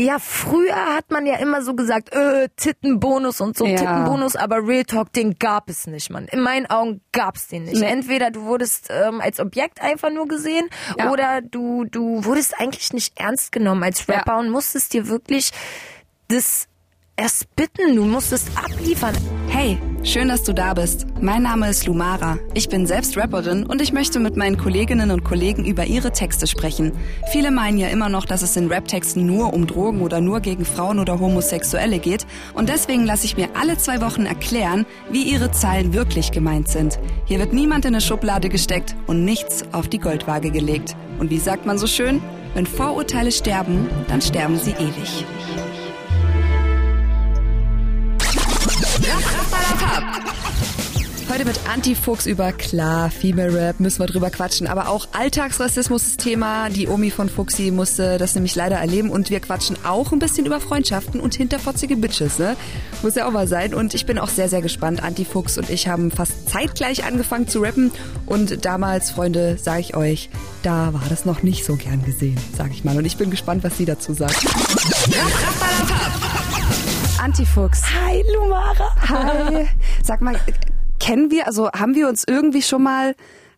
Ja, früher hat man ja immer so gesagt, äh, Tittenbonus und so, Ja. Tittenbonus, aber Real Talk, den gab es nicht, Mann. In meinen Augen gab's den nicht. Nee. Entweder du wurdest ähm, als Objekt einfach nur gesehen Ja. oder du, du wurdest eigentlich nicht ernst genommen als Rapper Ja. und musstest dir wirklich das erst bitten, du musstest abliefern. Hey, schön, dass du da bist. Mein Name ist Lumara. Ich bin selbst Rapperin und ich möchte mit meinen Kolleginnen und Kollegen über ihre Texte sprechen. Viele meinen ja immer noch, dass es in Raptexten nur um Drogen oder nur gegen Frauen oder Homosexuelle geht. Und deswegen lasse ich mir alle zwei Wochen erklären, wie ihre Zeilen wirklich gemeint sind. Hier wird niemand in eine Schublade gesteckt und nichts auf die Goldwaage gelegt. Und wie sagt man so schön? Wenn Vorurteile sterben, dann sterben sie ewig. Heute mit Anti-Fuchs über klar, Female Rap müssen wir drüber quatschen, aber auch Alltagsrassismus ist Thema. Die Omi von Fuchsi musste das nämlich leider erleben und wir quatschen auch ein bisschen über Freundschaften und hinterfotzige Bitches, ne? Muss ja auch mal sein und ich bin auch sehr, sehr gespannt. Anti-Fuchs und ich haben fast zeitgleich angefangen zu rappen und damals, Freunde, sage ich euch, da war das noch nicht so gern gesehen, sag ich mal. Und ich bin gespannt, was sie dazu sagt. Anti-Fuchs. Hi, Lumara. Hi. Sag mal, kennen wir, also haben wir uns irgendwie schon mal,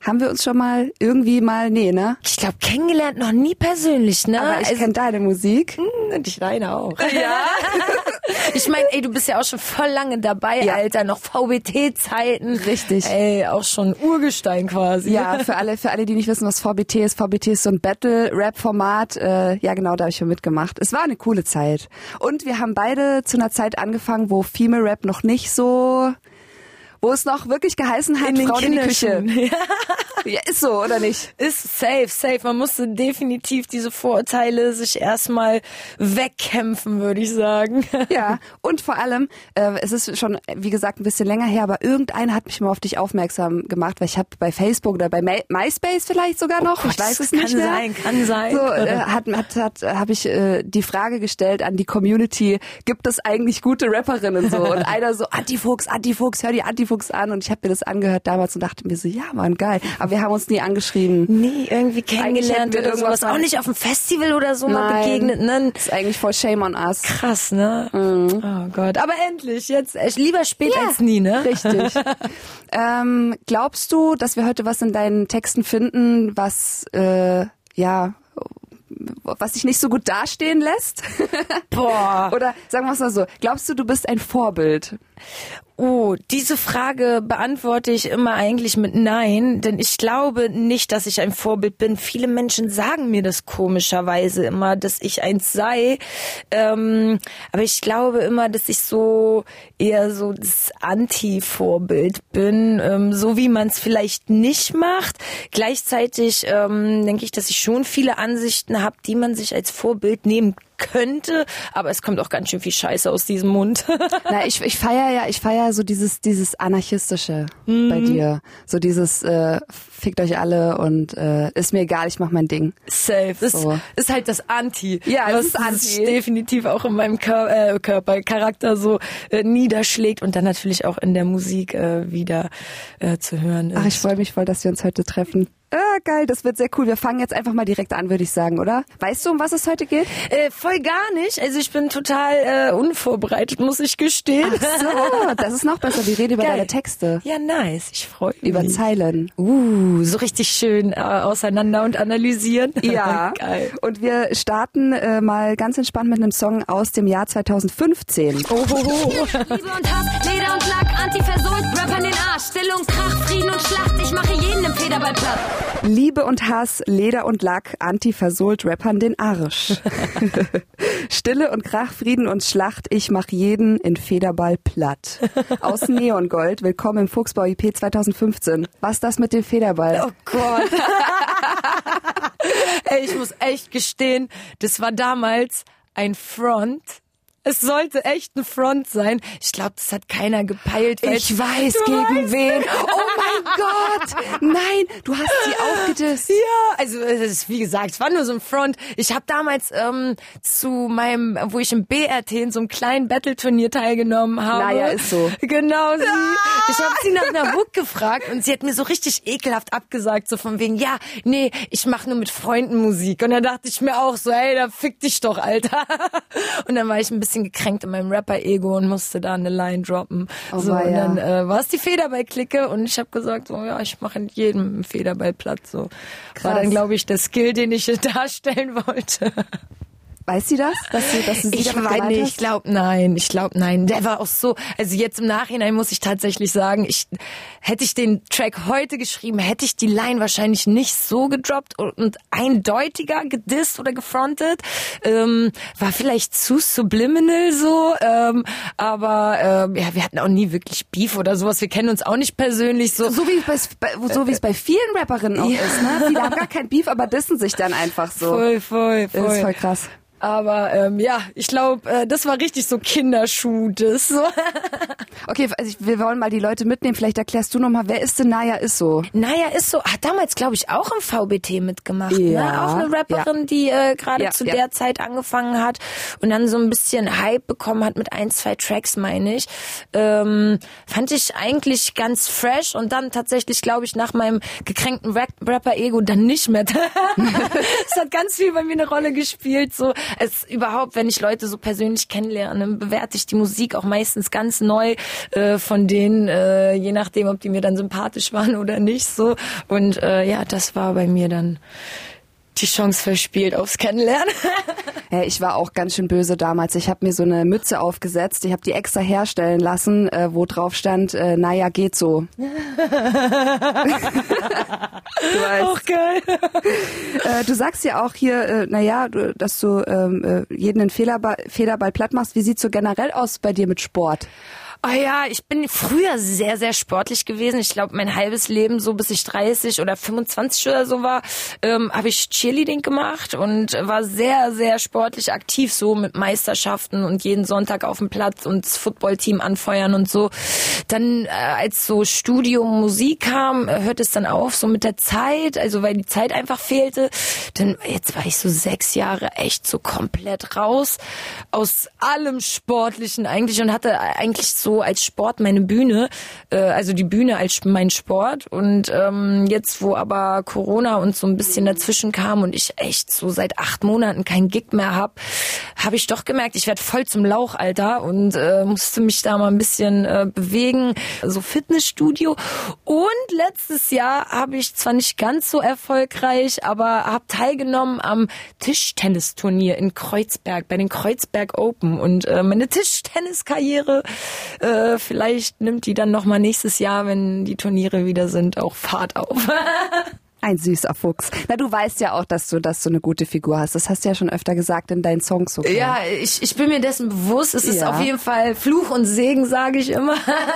haben wir uns schon mal irgendwie mal, nee, ne? Ich glaube, kennengelernt noch nie persönlich, ne? Aber ich Also- kenne deine Musik. Und ich deine auch. Ja. ich meine, ey, du bist ja auch schon voll lange dabei, Ja. Alter. Noch VBT-Zeiten. Richtig. Ey, auch schon Urgestein quasi. Ja, für alle, für alle, die nicht wissen, was VBT ist. VBT ist so ein Battle-Rap-Format. Äh, ja, genau, da habe ich schon mitgemacht. Es war eine coole Zeit. Und wir haben beide zu einer Zeit angefangen, wo Female Rap noch nicht so, wo es noch wirklich geheißen hat, In Frauen in die Küche. Ja, ist so, oder nicht? Ist safe, safe. Man musste definitiv diese Vorurteile sich erstmal wegkämpfen, würde ich sagen. Ja, und vor allem, äh, es ist schon, wie gesagt, ein bisschen länger her, aber irgendeiner hat mich mal auf dich aufmerksam gemacht, weil ich habe bei Facebook oder bei My MySpace vielleicht sogar noch, ich Gott, weiß es kann nicht mehr. sein, kann sein. So, äh, hat, hat, hat, habe ich äh, die Frage gestellt an die Community, gibt es eigentlich gute Rapperinnen so? Und einer so, Antifuchs, Antifuchs, hör die Antifuchs an. Und ich habe mir das angehört damals und dachte mir so, ja, Mann, geil. Aber wir haben uns nie angeschrieben. Nie irgendwie kennengelernt wir oder sowas. Auch mal- nicht auf dem Festival oder so mal Nein. begegnet, ne? Das ist eigentlich voll shame on us. Krass, ne? Mhm. Oh Gott. Aber endlich, jetzt echt lieber spät als nie, ne? Richtig. ähm, glaubst du, dass wir heute was in deinen Texten finden, was äh, ja was dich nicht so gut dastehen lässt? Boah. Oder sagen wir es mal so, glaubst du, du bist ein Vorbild? Oh, diese Frage beantworte ich immer eigentlich mit Nein, denn ich glaube nicht, dass ich ein Vorbild bin. Viele Menschen sagen mir das komischerweise immer, dass ich eins sei. Ähm, aber ich glaube immer, dass ich so eher so das Anti-Vorbild bin, ähm, so wie man es vielleicht nicht macht. Gleichzeitig ähm, denke ich, dass ich schon viele Ansichten habe, die man sich als Vorbild nehmen könnte, aber es kommt auch ganz schön viel Scheiße aus diesem Mund. Na, ich, ich feier ja, ich feier so dieses, dieses anarchistische bei dir. So dieses äh, fickt euch alle und äh, ist mir egal, ich mach mein Ding. Safe. Das So. ist halt das Anti. Ja, was ist Anti. sich definitiv auch in meinem Kör äh, Körper, Charakter so äh, niederschlägt und dann natürlich auch in der Musik äh, wieder äh, zu hören ist. Ach, ich freue mich voll, dass wir uns heute treffen. Ah, geil, das wird sehr cool. Wir fangen jetzt einfach mal direkt an, würde ich sagen, oder? Weißt du, um was es heute geht? äh, voll gar nicht. Also ich bin total äh, unvorbereitet, muss ich gestehen. So, das ist noch besser. Wir reden über Geil. deine Texte. Ja, nice. Ich freue mich. Über Zeilen. Uh, so richtig schön äh, auseinander und analysieren. Geil. Und wir starten äh, mal ganz entspannt mit einem Song aus dem Jahr 2015. Oh, oh, oh. Liebe und Hass, Leder und Lack, Antiversohlt, Rap an den Arsch. Stille und Krach, Frieden und Schlacht, ich mache jeden im Federball platt. Liebe und Hass, Leder und Lack, Anti-versohlt Rappern den Arsch. Stille und Krach, Frieden und Schlacht, ich mach jeden in Federball platt. Aus Neongold, willkommen im Fuchsbau IP 2015. Was das mit dem Federball? Oh Gott. Ey, ich muss echt gestehen, das war damals ein Front es sollte echt ein Front sein. Ich glaube, das hat keiner gepeilt. Ich weiß gegen weißt- wen. Oh mein Gott. Nein, du hast sie aufgedisst. Ja, also es ist, wie gesagt, es war nur so ein Front. Ich habe damals ähm, zu meinem, wo ich im BRT in so einem kleinen Battle-Turnier teilgenommen habe. Naja, ist so. Genau, sie. Ich habe sie nach einer Hook gefragt und sie hat mir so richtig ekelhaft abgesagt, so von wegen, ja, nee, ich mache nur mit Freunden Musik. Und dann dachte ich mir auch so, ey, da fick dich doch, Alter. Und dann war ich ein bisschen gekränkt in meinem Rapper-Ego und musste da eine Line droppen. Oh, so, und weia. dann äh, war es die Federball-Clique und ich habe gesagt, so, ja, ich mache in jedem Federball Platz. So. War dann, glaube ich, der Skill, den ich darstellen wollte. Weiß sie das? Dass du, dass sie Ich weiß nicht, ich glaube nein, ich glaube nein. Der war auch so, also jetzt im Nachhinein muss ich tatsächlich sagen, ich hätte ich den Track heute geschrieben, hätte ich die Line wahrscheinlich nicht so gedroppt und, und eindeutiger gedisst oder gefrontet. Ähm, war vielleicht zu subliminal so, ähm, aber ähm, ja, wir hatten auch nie wirklich Beef oder sowas. Wir kennen uns auch nicht persönlich so. So wie, es bei, bei- so wie es bei vielen Rapperinnen auch Ja. ist, ne? Viele haben gar kein Beef, aber dissen sich dann einfach so. Voll, voll, voll. Das ist voll krass. Aber ähm, ja, ich glaube, äh, das war richtig so Kinderschuh, das so. Okay, also ich, wir wollen mal die Leute mitnehmen. Vielleicht erklärst du noch mal, wer ist denn Naya Isso? Naja, ist so, hat damals, glaube ich, auch im VBT mitgemacht. Ja, ne? Auch eine Rapperin, die äh, gerade Ja, zu ja. der Zeit angefangen hat und dann so ein bisschen Hype bekommen hat mit ein, zwei Tracks, meine ich. Ähm, fand ich eigentlich ganz fresh und dann tatsächlich, glaube ich, nach meinem gekränkten Rap Rapper-Ego dann nicht mehr. Es hat ganz viel bei mir eine Rolle gespielt. So, es überhaupt, wenn ich Leute so persönlich kennenlerne, bewerte ich die Musik auch meistens ganz neu äh, von denen, äh, je nachdem, ob die mir dann sympathisch waren oder nicht. So und äh, ja, das war bei mir dann die Chance verspielt aufs Kennenlernen. Ja, ich war auch ganz schön böse damals. Ich habe mir so eine Mütze aufgesetzt. Ich habe die extra herstellen lassen, äh, wo drauf stand, äh, naja, geht so. du weißt. Auch geil. Äh, du sagst ja auch hier, äh, naja, du, dass du ähm, äh, jeden einen Federball, Federball platt machst. Wie sieht's so generell aus bei dir mit Sport? Oh ja, ich bin früher sehr, sehr sportlich gewesen. Ich glaube, mein halbes Leben, so bis ich 30 oder 25 oder so war, ähm, habe ich Cheerleading gemacht und war sehr, sehr sportlich aktiv, so mit Meisterschaften und jeden Sonntag auf dem Platz und das Footballteam anfeuern und so. Dann, äh, als so Studium Musik kam, äh, hört es dann auf, so mit der Zeit, also weil die Zeit einfach fehlte. Dann, jetzt war ich so sechs Jahre echt so komplett raus aus allem Sportlichen eigentlich und hatte eigentlich so als Sport meine Bühne, äh, also die Bühne als mein Sport. Und ähm, jetzt, wo aber Corona und so ein bisschen dazwischen kam und ich echt so seit acht Monaten keinen Gig mehr hab, habe ich doch gemerkt, ich werde voll zum Lauch, Alter, und äh, musste mich da mal ein bisschen äh, bewegen, so Fitnessstudio. Und letztes Jahr habe ich zwar nicht ganz so erfolgreich, aber habe teilgenommen am Tischtennisturnier in Kreuzberg, bei den Kreuzberg Open. Und äh, meine Tischtenniskarriere, äh, vielleicht nimmt die dann nochmal nächstes Jahr, wenn die Turniere wieder sind, auch Fahrt auf. Ein süßer Fuchs. Na, du weißt ja auch, dass du, dass du eine gute Figur hast. Das hast du ja schon öfter gesagt in deinen Songs sogar. Ja, ich, ich bin mir dessen bewusst. Es ist Ja. auf jeden Fall Fluch und Segen, sage ich immer.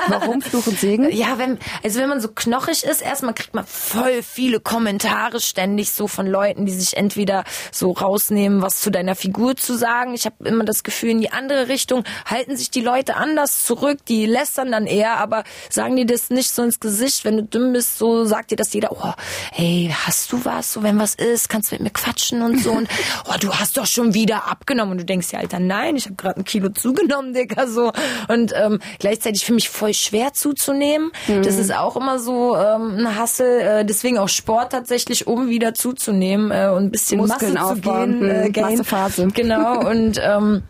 Warum Fluch und Segen? Ja, wenn, also wenn man so knochig ist, erstmal kriegt man voll viele Kommentare ständig so von Leuten, die sich entweder so rausnehmen, was zu deiner Figur zu sagen. Ich habe immer das Gefühl, in die andere Richtung halten sich die Leute anders zurück, die lästern dann eher, aber sagen dir das nicht so ins Gesicht. Wenn du dumm bist, so sagt dir das jeder, oh, hey, hast du was? So, wenn was ist, kannst du mit mir quatschen und so. Und oh, du hast doch schon wieder abgenommen. Und du denkst dir, Alter, nein, ich habe gerade ein Kilo zugenommen, Dicker, so. Und ähm, gleichzeitig für mich voll schwer zuzunehmen. Das ist auch immer so ähm, ein Hassel. Äh, deswegen auch Sport tatsächlich, um wieder zuzunehmen äh, und ein bisschen Muskeln Masse zu aufbauen, gehen. Äh, hm, gain. Massephase. Genau. Und ähm,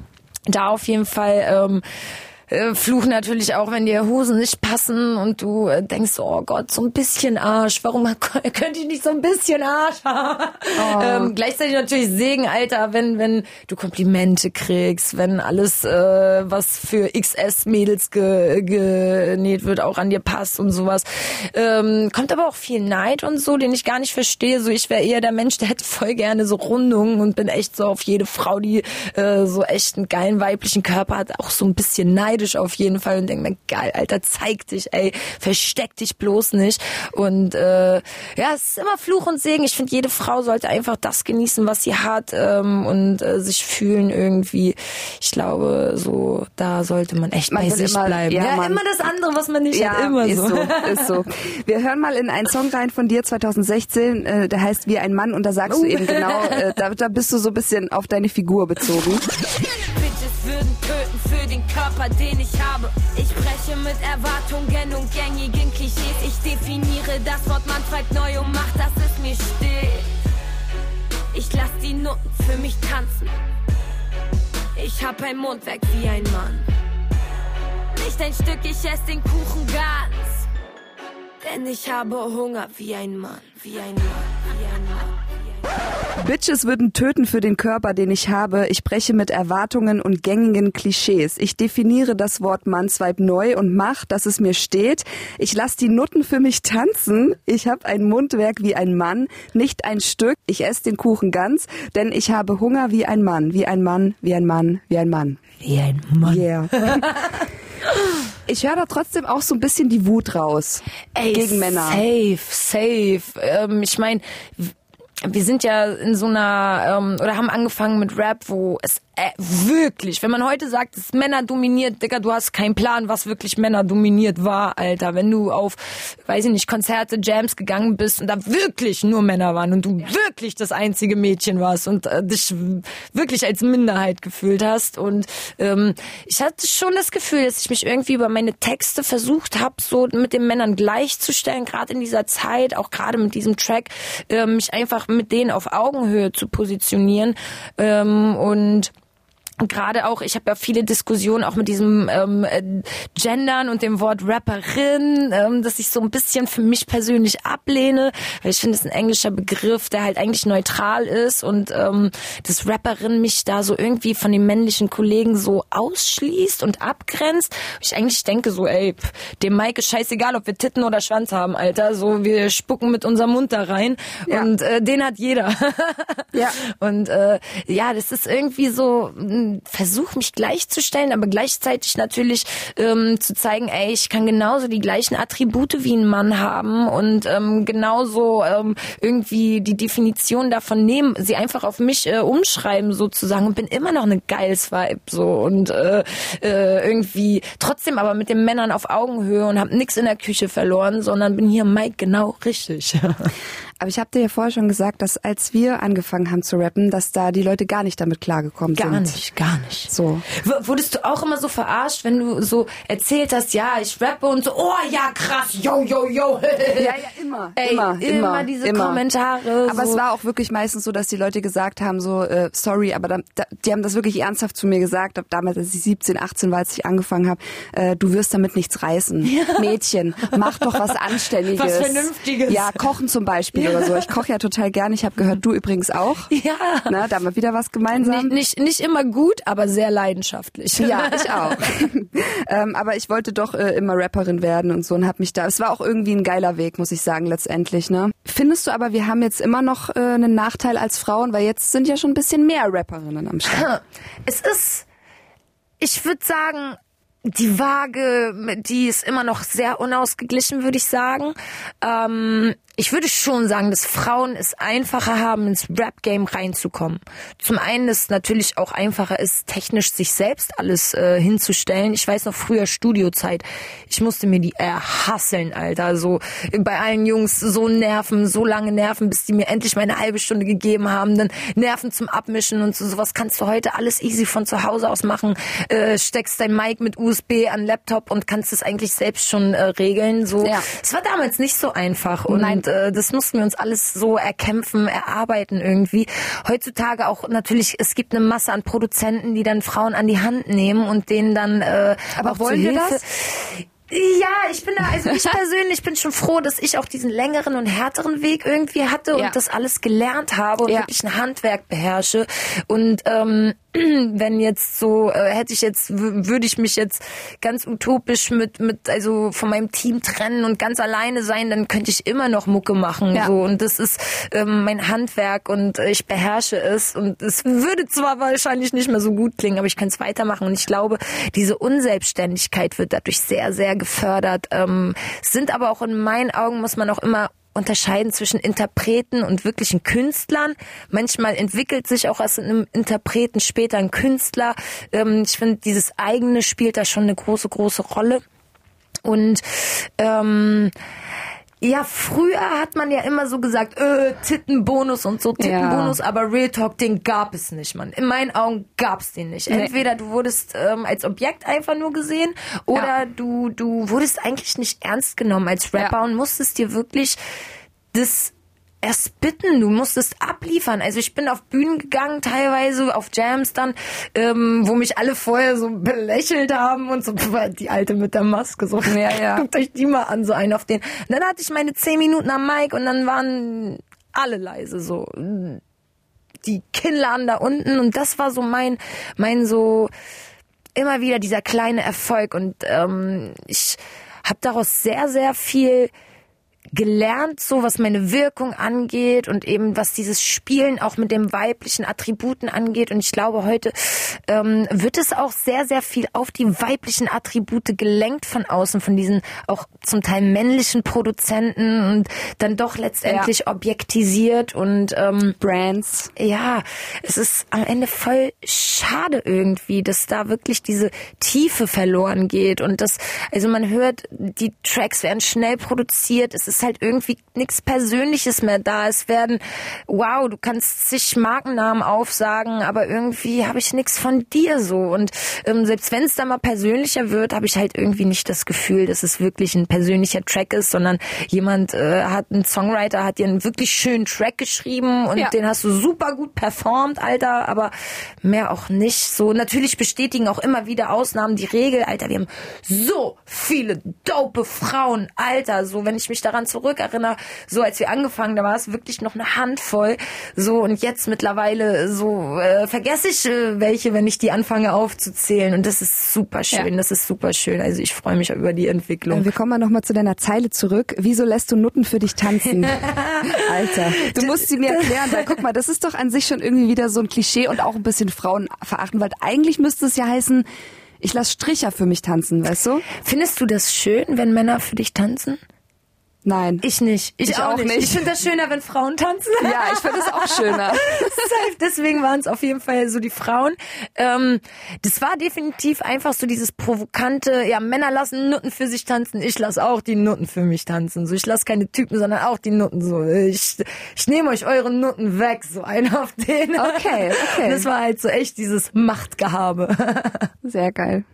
da auf jeden Fall ähm, äh, Fluch natürlich auch, wenn dir Hosen nicht passen und du äh, denkst, oh Gott, so ein bisschen Arsch. Warum könnte ich nicht so ein bisschen Arsch haben? Ähm, gleichzeitig natürlich Segen, Alter, wenn wenn du Komplimente kriegst, wenn alles, äh, was für XS-Mädels ge, genäht wird, auch an dir passt und sowas. Ähm, kommt aber auch viel Neid und so, den ich gar nicht verstehe. So, ich wäre eher der Mensch, der hätte voll gerne so Rundungen und bin echt so auf jede Frau, die äh, so echt einen geilen weiblichen Körper hat, auch so ein bisschen neidisch auf jeden Fall und denke mir, geil, Alter, zeig dich, ey, versteck dich bloß nicht. Und äh, ja, es ist immer Fluch und Segen. Ich finde, jede Frau sollte einfach das genießen, was sie hat ähm, und äh, sich fühlen irgendwie. ich glaube, so da sollte man echt Man bei sich immer- bleiben. ja, Ja, immer das andere, was man nicht hat, immer ist so. so. Ist so. Wir hören mal in einen Song rein von dir 2016, äh, der heißt Wie ein Mann und da sagst du eben genau, äh, da, da bist du so ein bisschen auf deine Figur bezogen. Würden töten für den Körper, den ich habe. Ich spreche mit Erwartungen und gängigen Klischees. Ich definiere das Wort, man fragt neu und macht, dass es mir steht. Ich lass die Noten für mich tanzen. Ich hab ein Mundwerk wie ein Mann. Nicht ein Stück, ich ess den Kuchen ganz. Denn ich habe Hunger wie ein Mann, wie ein Mann, wie ein Mann. Bitches würden töten für den Körper, den ich habe. Ich breche mit Erwartungen und gängigen Klischees. Ich definiere das Wort Mannsweib neu und mach, dass es mir steht. Ich lass die Nutten für mich tanzen. Ich hab ein Mundwerk wie ein Mann, nicht ein Stück. Ich ess den Kuchen ganz, denn ich habe Hunger wie ein Mann, wie ein Mann, wie ein Mann, wie ein Mann. Wie ein Mann. Yeah. Ich höre da trotzdem auch so ein bisschen die Wut raus Ey, gegen Männer. Safe, safe. Ähm, ich meine, wir sind ja in so einer, ähm, oder haben angefangen mit Rap, wo es äh, wirklich, wenn man heute sagt, es ist Männer dominiert, Digga, du hast keinen Plan, was wirklich Männer dominiert war, Alter. Wenn du auf, weiß ich nicht, Konzerte, Jams gegangen bist und da wirklich nur Männer waren und du wirklich das einzige Mädchen warst und äh, dich wirklich als Minderheit gefühlt hast. Und ähm, ich hatte schon das Gefühl, dass ich mich irgendwie über meine Texte versucht habe, so mit den Männern gleichzustellen, gerade in dieser Zeit, auch gerade mit diesem Track, äh, mich einfach mit denen auf Augenhöhe zu positionieren. Ähm, und gerade auch, ich habe ja viele Diskussionen auch mit diesem ähm, äh, Gendern und dem Wort Rapperin, ähm, dass ich so ein bisschen für mich persönlich ablehne, weil ich finde, es ist ein englischer Begriff, der halt eigentlich neutral ist und ähm, das Rapperin mich da so irgendwie von den männlichen Kollegen so ausschließt und abgrenzt. Ich eigentlich denke so, ey, pff, dem Mike ist scheißegal, ob wir Titten oder Schwanz haben, Alter. So, wir spucken mit unserem Mund da rein Ja. und äh, den hat jeder. Ja. Und äh, ja, das ist irgendwie so ein Versuch, mich gleichzustellen, aber gleichzeitig natürlich ähm, zu zeigen, ey, ich kann genauso die gleichen Attribute wie ein Mann haben und ähm, genauso ähm, irgendwie die Definition davon nehmen, sie einfach auf mich äh, umschreiben sozusagen und bin immer noch eine geiles Vibe so und äh, äh, irgendwie trotzdem aber mit den Männern auf Augenhöhe und habe nichts in der Küche verloren, sondern bin hier Mike genau richtig. Aber ich habe dir ja vorher schon gesagt, dass als wir angefangen haben zu rappen, dass da die Leute gar nicht damit klargekommen Gar sind. nicht, gar nicht. So. W wurdest du auch immer so verarscht, wenn du so erzählt hast, ja, ich rappe und so, oh ja, krass, yo, yo, yo. Ja, ja, immer, Ey, immer, immer, immer diese Kommentare, Aber so. es war auch wirklich meistens so, dass die Leute gesagt haben, so, äh, sorry, aber da, da, die haben das wirklich ernsthaft zu mir gesagt, ab damals, als ich 17, 18 war, als ich angefangen habe, äh, du wirst damit nichts reißen. Mädchen, mach doch was Anständiges. Was Vernünftiges. Ja, kochen zum Beispiel oder so. Ich koche ja total gerne. Ich habe gehört, du übrigens auch. Ja. Na, da haben wir wieder was gemeinsam. Nicht, nicht, nicht immer gut, aber sehr leidenschaftlich. Ja, ich auch. ähm, aber ich wollte doch äh, immer Rapperin werden und so und hab mich da. Es war auch irgendwie ein geiler Weg, muss ich sagen, letztendlich. Ne? Findest du aber, wir haben jetzt immer noch äh, einen Nachteil als Frauen, weil jetzt sind ja schon ein bisschen mehr Rapperinnen am Start. Es ist, ich würde sagen, die Waage, die ist immer noch sehr unausgeglichen, würde ich sagen. Ähm, ich würde schon sagen, dass Frauen es einfacher haben, ins Rap-Game reinzukommen. Zum einen ist es natürlich auch einfacher ist, technisch sich selbst alles äh, hinzustellen. Ich weiß noch früher Studiozeit. Ich musste mir die erhasseln, Alter. So bei allen Jungs so nerven, so lange nerven, bis die mir endlich meine halbe Stunde gegeben haben. Dann Nerven zum Abmischen und so. Sowas kannst du heute alles easy von zu Hause aus machen. Äh, steckst dein Mic mit USB an Laptop und kannst es eigentlich selbst schon äh, regeln. So, Ja. es war damals nicht so einfach und Nein. Äh, das mussten wir uns alles so erkämpfen, erarbeiten irgendwie. Heutzutage auch natürlich, es gibt eine Masse an Produzenten, die dann Frauen an die Hand nehmen und denen dann äh, Aber auch wollen zu wir Hilfe. das? Ja, ich bin da, also ich persönlich bin schon froh, dass ich auch diesen längeren und härteren Weg irgendwie hatte Ja. und das alles gelernt habe und Ja. wirklich ein Handwerk beherrsche. Und ähm, wenn jetzt so, äh, hätte ich jetzt, würde ich mich jetzt ganz utopisch mit, mit, also von meinem Team trennen und ganz alleine sein, dann könnte ich immer noch Mucke machen. Ja. So. Und das ist ähm, mein Handwerk und äh, ich beherrsche es. Und es würde zwar wahrscheinlich nicht mehr so gut klingen, aber ich kann es weitermachen. Und ich glaube, diese Unselbstständigkeit wird dadurch sehr, sehr gefördert. Ähm, es sind aber auch in meinen Augen, muss man auch immer unterscheiden zwischen Interpreten und wirklichen Künstlern. Manchmal entwickelt sich auch aus einem Interpreten später ein Künstler. Ähm, ich finde, dieses eigene spielt da schon eine große, große Rolle. Und ähm, ja, früher hat man ja immer so gesagt, äh, Tittenbonus und so, Tittenbonus, ja. aber Real Talk, den gab es nicht, Mann. In meinen Augen gab es den nicht. Entweder du wurdest ähm, als Objekt einfach nur gesehen oder ja. du, du wurdest eigentlich nicht ernst genommen als Rapper ja. und musstest dir wirklich das erst bitten, du musstest abliefern. Also ich bin auf Bühnen gegangen, teilweise auf Jams dann, ähm, wo mich alle vorher so belächelt haben und so, die Alte mit der Maske, so, ja, ja. guckt euch die mal an, so einen auf den. Und dann hatte ich meine zehn Minuten am Mic und dann waren alle leise, so, die Kinnladen da unten und das war so mein, mein so, immer wieder dieser kleine Erfolg und ähm, ich habe daraus sehr, sehr viel gelernt, so was meine Wirkung angeht und eben was dieses Spielen auch mit dem weiblichen Attributen angeht. Und ich glaube, heute ähm, wird es auch sehr, sehr viel auf die weiblichen Attribute gelenkt von außen, von diesen auch zum Teil männlichen Produzenten und dann doch letztendlich ja. objektisiert und ähm, Brands. Ja, es ist am Ende voll schade irgendwie, dass da wirklich diese Tiefe verloren geht und das, also man hört, die Tracks werden schnell produziert, es ist halt irgendwie nichts Persönliches mehr da. Es werden, wow, du kannst sich Markennamen aufsagen, aber irgendwie habe ich nichts von dir so. Und ähm, selbst wenn es da mal persönlicher wird, habe ich halt irgendwie nicht das Gefühl, dass es wirklich ein persönlicher Track ist, sondern jemand äh, hat, ein Songwriter hat dir einen wirklich schönen Track geschrieben und ja. den hast du super gut performt, Alter, aber mehr auch nicht. So, natürlich bestätigen auch immer wieder Ausnahmen die Regel, Alter, wir haben so viele dope Frauen, Alter, so, wenn ich mich daran zurückerinnere, so als wir angefangen, da war es wirklich noch eine Handvoll. So und jetzt mittlerweile so äh, vergesse ich äh, welche, wenn ich die anfange aufzuzählen. Und das ist super schön. Ja. Das ist super schön. Also ich freue mich über die Entwicklung. Wir kommen mal nochmal zu deiner Zeile zurück. Wieso lässt du Nutten für dich tanzen? Alter, du musst sie mir erklären, weil guck mal, das ist doch an sich schon irgendwie wieder so ein Klischee und auch ein bisschen Frauen verachten, weil eigentlich müsste es ja heißen, ich lass Stricher für mich tanzen, weißt du? Findest du das schön, wenn Männer für dich tanzen? Nein. Ich nicht. Ich, ich auch, auch, nicht. Ich finde das schöner, wenn Frauen tanzen. Ja, ich finde das auch schöner. Deswegen waren es auf jeden Fall so die Frauen. Ähm, das war definitiv einfach so dieses provokante, ja, Männer lassen Nutten für sich tanzen, ich lasse auch die Nutten für mich tanzen. So, ich lasse keine Typen, sondern auch die Nutten so. Ich, ich nehme euch eure Nutten weg, so einer auf den. Okay, okay. das war halt so echt dieses Machtgehabe. Sehr geil.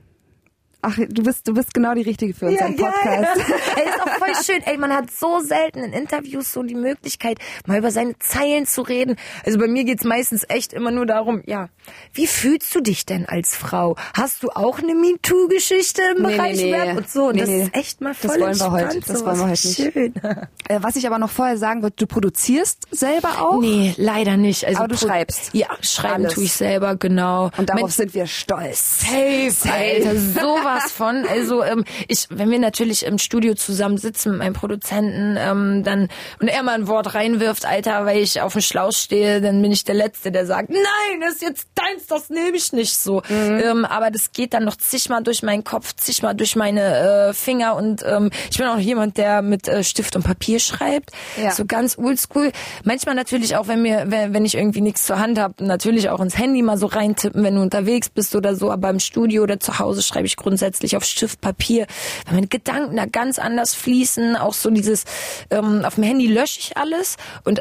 Ach, du bist, du bist genau die Richtige für unseren ja, Podcast. Ja. Ey, ist auch voll schön. Ey, man hat so selten in Interviews so die Möglichkeit, mal über seine Zeilen zu reden. Also bei mir geht's meistens echt immer nur darum, ja, wie fühlst du dich denn als Frau? Hast du auch eine MeToo-Geschichte im nee, Bereich nee, nee. und so? Und nee, das ist echt mal voll Das wollen wir heute. Das wollen wir heute nicht. Schön. Äh, was ich aber noch vorher sagen würde, du produzierst selber auch? Nee, leider nicht. Also aber du schreibst? Ja, schreiben Alles. tue ich selber, genau. Und darauf mein, sind wir stolz. Safe, Safe. Alter, sowas sowas von. Also ähm, ich, wenn wir natürlich im Studio zusammen sitzen mit meinem Produzenten, ähm, dann und er mal ein Wort reinwirft, Alter, weil ich auf dem Schlauch stehe, dann bin ich der Letzte, der sagt, nein, das ist jetzt deins, das nehme ich nicht so. Mhm. Ähm, aber das geht dann noch zigmal durch meinen Kopf, zigmal durch meine äh, Finger und ähm, ich bin auch jemand, der mit äh, Stift und Papier schreibt, ja. so ganz oldschool. Manchmal natürlich auch, wenn mir, wenn, wenn ich irgendwie nichts zur Hand habe, natürlich auch ins Handy mal so reintippen, wenn du unterwegs bist oder so. Aber im Studio oder zu Hause schreibe ich grundsätzlich grundsätzlich auf Stift, Papier, weil meine Gedanken da ganz anders fließen. Auch so dieses, ähm, auf dem Handy lösche ich alles und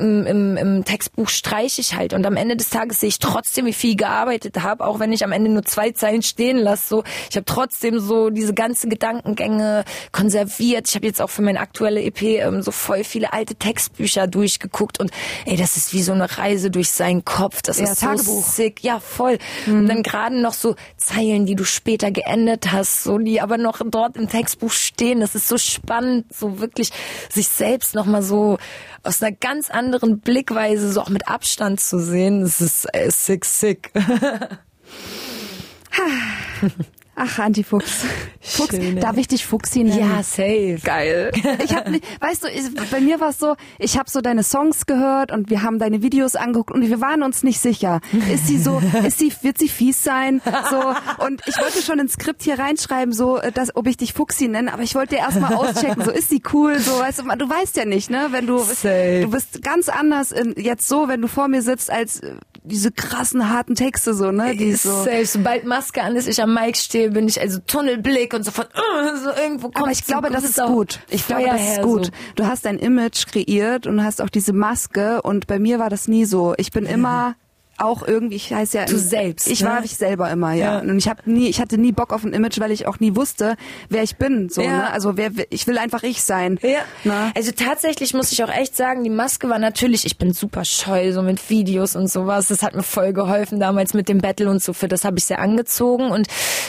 im, im, im Textbuch streiche ich halt und am Ende des Tages sehe ich trotzdem, wie viel gearbeitet habe, auch wenn ich am Ende nur zwei Zeilen stehen lasse. So, ich habe trotzdem so diese ganzen Gedankengänge konserviert. Ich habe jetzt auch für meine aktuelle EP ähm, so voll viele alte Textbücher durchgeguckt und ey, das ist wie so eine Reise durch seinen Kopf. Das ja, ist Tagebuch. so sick, ja voll. Mhm. Und dann gerade noch so Zeilen, die du später geendet hast, so die aber noch dort im Textbuch stehen. Das ist so spannend, so wirklich sich selbst noch mal so aus einer ganz anderen Blickweise so auch mit Abstand zu sehen. Das ist äh, sick, sick. Ach, Antifuchs. Fuchs, Schön, ey. darf ich dich Fuchsi nennen? Ja, safe. Geil. Ich hab, nicht- weißt du, ich, bei mir war es so, ich habe so deine Songs gehört und wir haben deine Videos angeguckt und wir waren uns nicht sicher. Ist sie so, ist sie, wird sie fies sein? So, und ich wollte schon ins Skript hier reinschreiben, so, äh, dass, ob ich dich Fuchsi nenne, aber ich wollte erstmal auschecken, so, ist sie cool, so, weißt du, du weißt ja nicht, ne, wenn du, Safe. du bist ganz anders in, jetzt so, wenn du vor mir sitzt, als äh, diese krassen, harten Texte, so, ne, die so. Safe. Sobald Maske an ist, ich am Mic stehe, bin ich also Tunnelblick und sofort uh, so irgendwo kommt Aber ich glaube, das ist gut. Ich glaube, das ist gut. So. Du hast ein Image kreiert und hast auch diese Maske und bei mir war das nie so. Ich bin immer auch irgendwie, ich heiße ja Du selbst, Ich ne? war ich selber immer, ja. Ja. Und ich habe nie, ich hatte nie Bock auf ein Image, weil ich auch nie wusste, wer ich bin. So, Ja. ne? Also wer, ich will einfach ich sein. Ja. Ne? Also tatsächlich muss ich auch echt sagen, die Maske war natürlich, ich bin super scheu, so mit Videos und sowas. Das hat mir voll geholfen damals mit dem Battle und so. Für das habe ich sehr angezogen. Und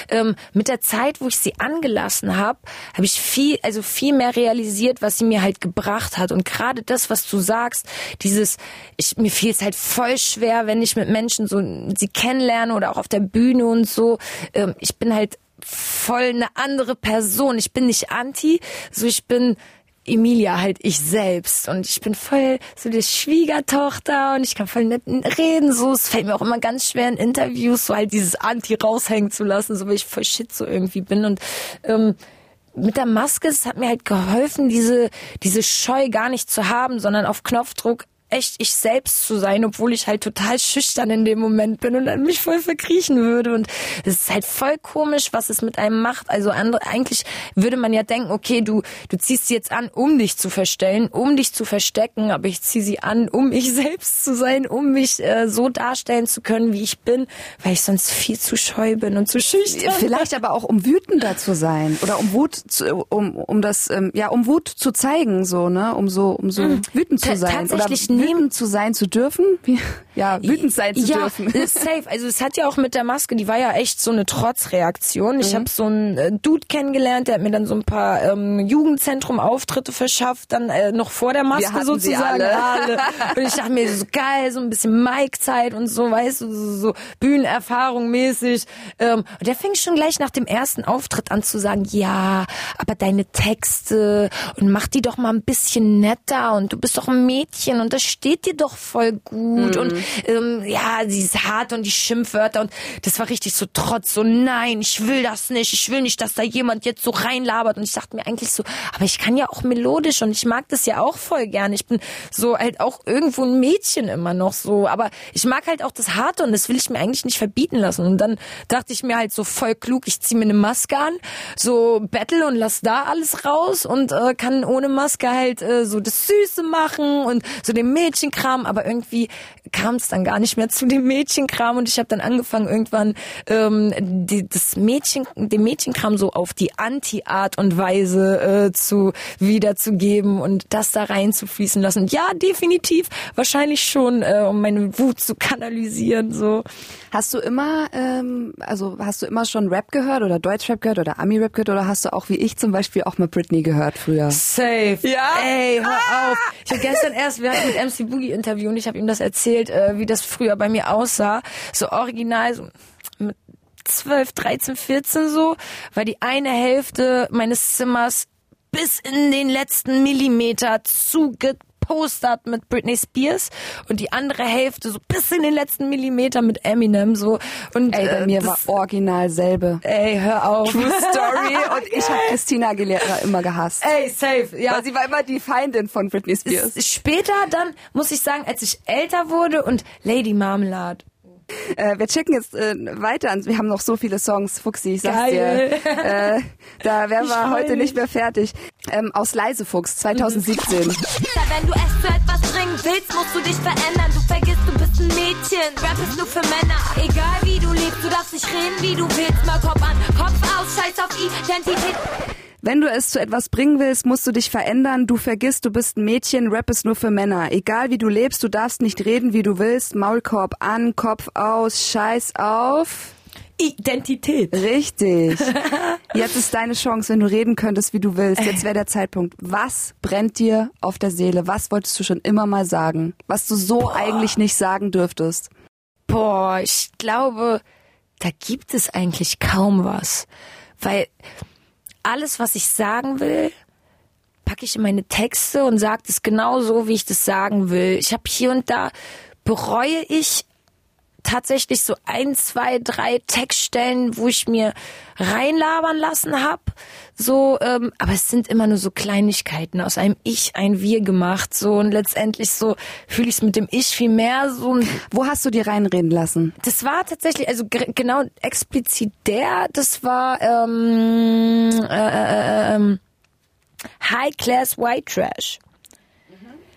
ähm, mit der Zeit, wo ich sie angelassen habe, habe ich viel, also viel mehr realisiert, was sie mir halt gebracht hat. Und gerade das, was du sagst, dieses, ich, mir fiel es halt voll schwer, wenn ich mit Menschen so sie kennenlerne oder auch auf der Bühne und so. Ähm, ich bin halt voll eine andere Person. Ich bin nicht anti, so ich bin Emilia halt ich selbst und ich bin voll so die Schwiegertochter und ich kann voll nett reden so es fällt mir auch immer ganz schwer in Interviews so halt dieses Anti raushängen zu lassen so weil ich voll shit so irgendwie bin und ähm, mit der Maske es hat mir halt geholfen diese diese Scheu gar nicht zu haben sondern auf Knopfdruck echt ich selbst zu sein, obwohl ich halt total schüchtern in dem Moment bin und dann mich voll verkriechen würde. Und es ist halt voll komisch, was es mit einem macht. Also andere, eigentlich würde man ja denken, okay, du, du ziehst sie jetzt an, um dich zu verstellen, um dich zu verstecken, aber ich ziehe sie an, um ich selbst zu sein, um mich äh, so darstellen zu können, wie ich bin, weil ich sonst viel zu scheu bin und zu schüchtern. Vielleicht aber auch um wütender zu sein oder um Wut zu, um um das ähm, ja um Wut zu zeigen so ne um so um so wütend zu sein oder tatsächlich wütend zu sein zu dürfen Wie, ja wütend sein zu ja, dürfen ist safe. Also es hat ja auch mit der Maske, die war ja echt so eine Trotzreaktion. Ich habe so einen äh, Dude kennengelernt, der hat mir dann so ein paar ähm, Jugendzentrum-Auftritte verschafft, dann äh, noch vor der Maske sozusagen. alle. Und ich dachte mir, so geil, so ein bisschen Mic-Zeit und so, weißt du, so, so Bühnenerfahrung mäßig. Ähm, und der fing schon gleich nach dem ersten Auftritt an zu sagen, ja, aber deine Texte und mach die doch mal ein bisschen netter und du bist doch ein Mädchen und das steht dir doch voll gut und ähm, ja, sie ist hart und die Schimpfwörter und das war richtig so trotz, so nein, ich will das nicht, ich will nicht, dass da jemand jetzt so reinlabert und ich dachte mir eigentlich so, aber ich kann ja auch melodisch und ich mag das ja auch voll gern. Ich bin so halt auch irgendwo ein Mädchen immer noch so, aber ich mag halt auch das Harte und das will ich mir eigentlich nicht verbieten lassen. Und dann dachte ich mir halt so voll klug, ich zieh mir eine Maske an, so Battle und lass da alles raus und äh, kann ohne Maske halt äh, so das Süße machen und so den Mädchenkram, aber irgendwie kam es dann gar nicht mehr zu dem Mädchenkram und ich habe dann angefangen irgendwann ähm, die, das Mädchen, den Mädchenkram so auf die Anti-Art und Weise äh, zu wiederzugeben und das da reinzufließen lassen. Ja, definitiv, wahrscheinlich schon, äh, um meine Wut zu kanalisieren so. Hast du immer, ähm, also hast du immer schon Rap gehört oder Deutschrap gehört oder Ami-Rap gehört oder hast du auch wie ich zum Beispiel auch mal Britney gehört früher? Safe. Ja? Ey, hör auf. Ich habe gestern erst, wir hatten mit MC Boogie Interview und ich habe ihm das erzählt, äh, wie das früher bei mir aussah. So original, so mit 12, 13, 14 so, war die eine Hälfte meines Zimmers bis in den letzten Millimeter zugepostert mit Britney Spears und die andere Hälfte so bis in den letzten Millimeter mit Eminem so und Ey, bei äh, mir war original selbe. ey, hör auf. True Story und ich habe Christina Aguilera immer gehasst. Ey, safe, ja. Weil sie war immer die Feindin von Britney Spears. Später dann, muss ich sagen, als ich älter wurde und Lady Marmelade. Äh, wir checken jetzt äh, weiter an. Wir haben noch so viele Songs, Fuchsi, ich sag's Geil. dir. Äh, da wären wir heute nicht mehr fertig. Ähm, aus Leisefuchs 2017. Wenn du es zu etwas bringen willst, musst du dich verändern. Du vergisst, du bist ein Mädchen. Rap ist nur für Männer. Egal wie du lebst, du darfst nicht reden, wie du willst. Mal Kopf an, Kopf aus, scheiß auf Identität. Wenn du es zu etwas bringen willst, musst du dich verändern. Du vergisst, du bist ein Mädchen. Rap ist nur für Männer. Egal wie du lebst, du darfst nicht reden, wie du willst. Maulkorb an, Kopf aus, Scheiß auf. Identität. Richtig. Jetzt ist deine Chance, wenn du reden könntest, wie du willst. Jetzt wäre der Zeitpunkt. Was brennt dir auf der Seele? Was wolltest du schon immer mal sagen? Was du so eigentlich nicht sagen dürftest? Boah, ich glaube, da gibt es eigentlich kaum was. Weil alles, was ich sagen will, packe ich in meine Texte und sage es genau so, wie ich das sagen will. Ich habe hier und da bereue ich tatsächlich so ein, zwei, drei Textstellen, wo ich mir reinlabern lassen hab. So, ähm, aber es sind immer nur so Kleinigkeiten aus einem Ich ein Wir gemacht. So und letztendlich so fühle ich es mit dem Ich viel mehr. So wo hast du dir reinreden lassen? Das war tatsächlich, also genau explizit der. Das war ähm, äh, äh, äh, High Class White Trash.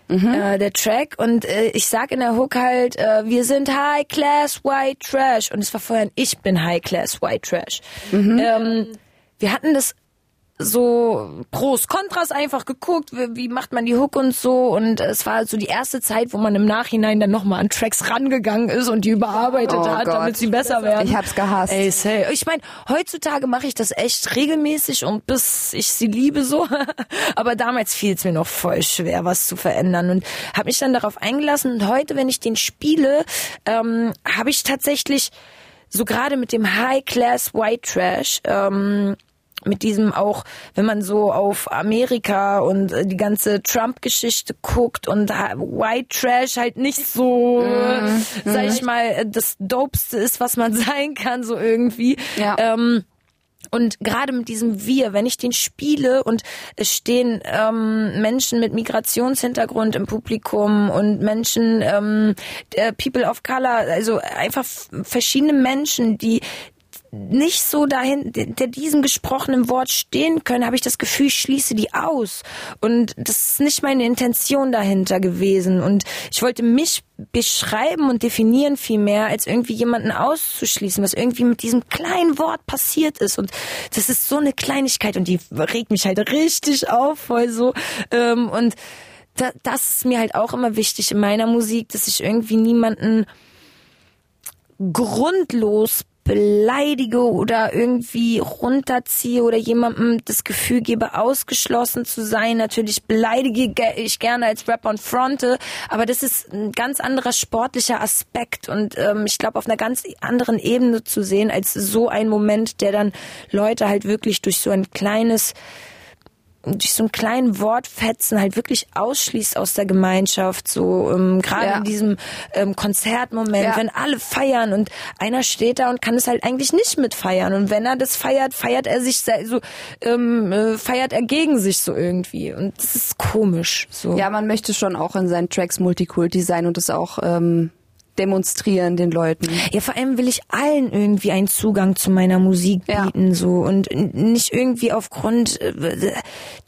Mhm. Äh, der Track und äh, ich sag in der Hook halt, äh, wir sind High Class White Trash und es war vorher ein Ich bin High Class White Trash. Mhm. Ähm, wir hatten das so Pros, Kontras einfach geguckt, wie, wie, macht man die Hook und so. Und es war so die erste Zeit, wo man im Nachhinein dann nochmal an Tracks rangegangen ist und die überarbeitet oh hat, Gott. damit sie besser werden. Ich hab's gehasst. Ey, say. Ich meine, heutzutage mache ich das echt regelmäßig und bis ich sie liebe so. Aber damals fiel es mir noch voll schwer, was zu verändern. Und habe mich dann darauf eingelassen. Und heute, wenn ich den spiele, ähm, habe ich tatsächlich so gerade mit dem High Class White Trash ähm, mit diesem auch, wenn man so auf Amerika und äh, die ganze Trump-Geschichte guckt und White Trash halt nicht so, mhm. sag ich mal, äh, das Dopeste ist, was man sein kann, so irgendwie. Ja. Ähm, und gerade mit diesem Wir, wenn ich den spiele und es stehen ähm, Menschen mit Migrationshintergrund im Publikum und Menschen, ähm, äh, People of Color, also einfach verschiedene Menschen, die nicht so dahin, der diesem gesprochenen Wort stehen können, habe ich das Gefühl, ich schließe die aus. Und das ist nicht meine Intention dahinter gewesen. Und ich wollte mich beschreiben und definieren viel mehr, als irgendwie jemanden auszuschließen, was irgendwie mit diesem kleinen Wort passiert ist. Und das ist so eine Kleinigkeit und die regt mich halt richtig auf, voll so. Ähm, und das ist mir halt auch immer wichtig in meiner Musik, dass ich irgendwie niemanden grundlos beleidige oder irgendwie runterziehe oder jemandem das Gefühl gebe, ausgeschlossen zu sein. Natürlich beleidige ich gerne als Rapper und fronte, aber das ist ein ganz anderer sportlicher Aspekt und ähm, ich glaube auf einer ganz anderen Ebene zu sehen als so ein Moment, der dann Leute halt wirklich durch so ein kleines durch so einen kleinen Wortfetzen halt wirklich ausschließt aus der Gemeinschaft, so ähm, gerade ja. in diesem ähm, Konzertmoment, ja. wenn alle feiern und einer steht da und kann es halt eigentlich nicht mitfeiern und wenn er das feiert, feiert er sich so ähm, äh, feiert er gegen sich so irgendwie und das ist komisch. So. Ja, man möchte schon auch in seinen Tracks Multikulti sein und das auch ähm, demonstrieren den Leuten. Ja, vor allem will ich allen irgendwie einen Zugang zu meiner Musik bieten, ja. so und nicht irgendwie aufgrund äh,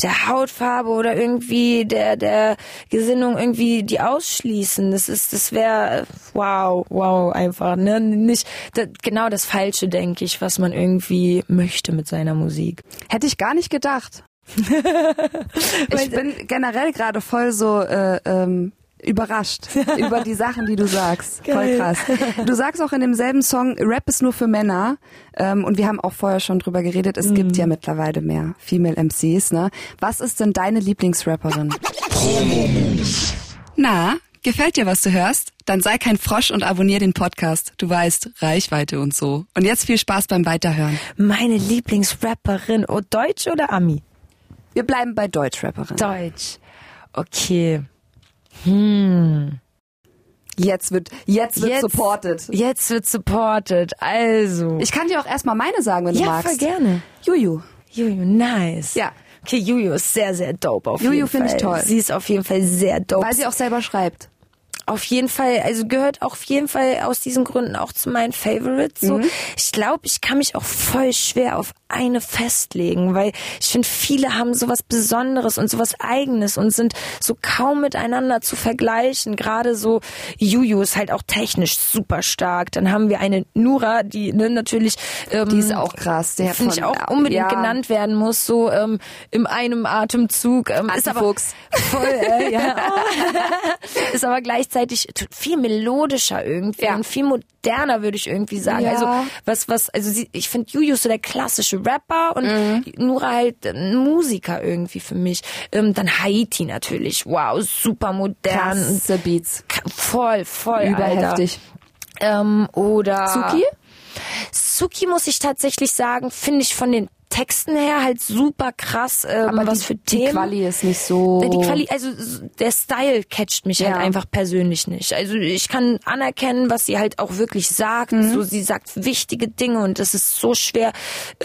der Hautfarbe oder irgendwie der der Gesinnung irgendwie die ausschließen. Das ist, das wäre wow, wow einfach, ne? Nicht das, genau das Falsche, denke ich, was man irgendwie möchte mit seiner Musik. Hätte ich gar nicht gedacht. ich bin generell gerade voll so äh, ähm, überrascht über die Sachen, die du sagst. Geil. Voll krass. Du sagst auch in demselben Song, Rap ist nur für Männer. Ähm, und wir haben auch vorher schon drüber geredet, es mhm. gibt ja mittlerweile mehr Female MCs. Ne? Was ist denn deine Lieblingsrapperin? Na, gefällt dir, was du hörst? Dann sei kein Frosch und abonnier den Podcast. Du weißt, Reichweite und so. Und jetzt viel Spaß beim Weiterhören. Meine Lieblingsrapperin, oh Deutsch oder Ami? Wir bleiben bei Deutschrapperin. Deutsch. Okay. Hm. Jetzt wird, jetzt wird jetzt, supported. Jetzt wird supported. Also. Ich kann dir auch erstmal meine sagen, wenn du ja, magst. Ja, voll gerne. Juju. Juju, nice. Ja. Okay, Juju ist sehr, sehr dope auf Juju jeden Fall. Juju finde ich toll. Sie ist auf jeden Fall sehr dope. Weil sie auch selber schreibt auf jeden Fall, also gehört auf jeden Fall aus diesen Gründen auch zu meinen Favorites. So, mhm. ich glaube, ich kann mich auch voll schwer auf eine festlegen, weil ich finde, viele haben sowas Besonderes und sowas Eigenes und sind so kaum miteinander zu vergleichen. Gerade so Juju ist halt auch technisch super stark. Dann haben wir eine Nura, die ne, natürlich, ähm, die ist auch krass, der finde ich auch unbedingt ja. genannt werden muss, so ähm, im einem Atemzug. Ähm, ist aber voll, äh, ja, ist aber gleichzeitig viel melodischer irgendwie ja. und viel moderner würde ich irgendwie sagen. Ja. Also was was, also sie, ich finde Juju so der klassische Rapper und mhm. Nura halt ein Musiker irgendwie für mich. Ähm, dann Haiti natürlich. Wow, super modern. Krasse Beats. Voll, voll. Überheftig. Ähm, oder. Suki? Suki muss ich tatsächlich sagen, finde ich von den Texten her halt super krass, ähm, Aber was die, für die Themen. Quali ist nicht so. Die Quali, also der Style catcht mich Ja. halt einfach persönlich nicht. Also ich kann anerkennen, was sie halt auch wirklich sagt. Mhm. So, sie sagt wichtige Dinge und es ist so schwer,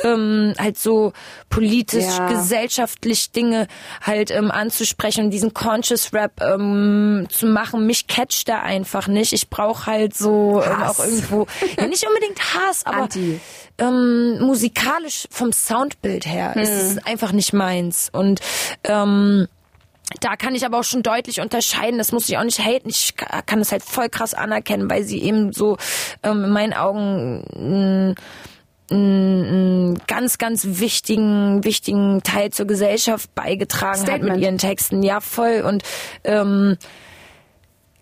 ähm, halt so politisch, Ja. gesellschaftlich Dinge halt ähm, anzusprechen und diesen Conscious Rap ähm, zu machen. Mich catcht er einfach nicht. Ich brauche halt so ähm, auch irgendwo, ja, nicht unbedingt Hass, aber Anti. ähm, musikalisch vom Soundbild her ist es einfach nicht meins. Und ähm, da kann ich aber auch schon deutlich unterscheiden. Das muss ich auch nicht haten. Ich ka- kann das halt voll krass anerkennen, weil sie eben so ähm, in meinen Augen einen ganz, ganz wichtigen, wichtigen Teil zur Gesellschaft beigetragen hat Statement. mit ihren Texten. Ja, voll. Und ähm,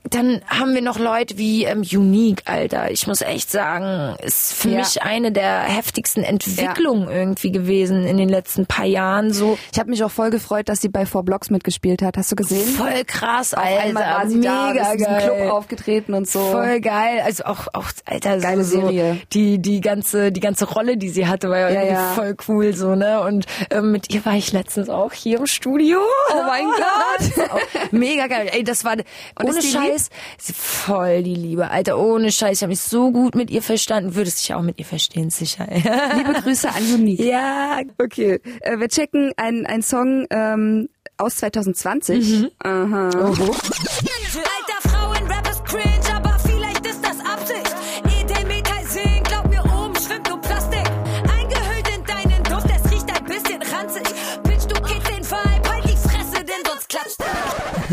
dann haben wir noch Leute wie ähm, Unique, Alter. Ich muss echt sagen, ist für Ja. mich eine der heftigsten Entwicklungen irgendwie gewesen in den letzten paar Jahren. So Ich habe mich auch voll gefreut, dass sie bei Four Blocks mitgespielt hat. Hast du gesehen? voll krass, Auf einmal war sie da, mega ist diesem geil. Club aufgetreten und so. Voll geil, also auch auch Alter Geile so, Serie. die die ganze die ganze Rolle, die sie hatte, war ja, Ja, irgendwie ja. voll cool so ne und ähm, mit ihr war ich letztens auch hier im Studio. Oh mein Gott. Mega geil. Ey, das war ohne ist die Scheiß sie- voll die Liebe, Alter, ohne Scheiß. Ich habe mich so gut mit ihr verstanden, würdest dich auch mit ihr verstehen, sicher. Liebe Grüße an Unique. ja, Okay, äh, wir checken einen einen Song ähm, aus 2020. Aha. Alter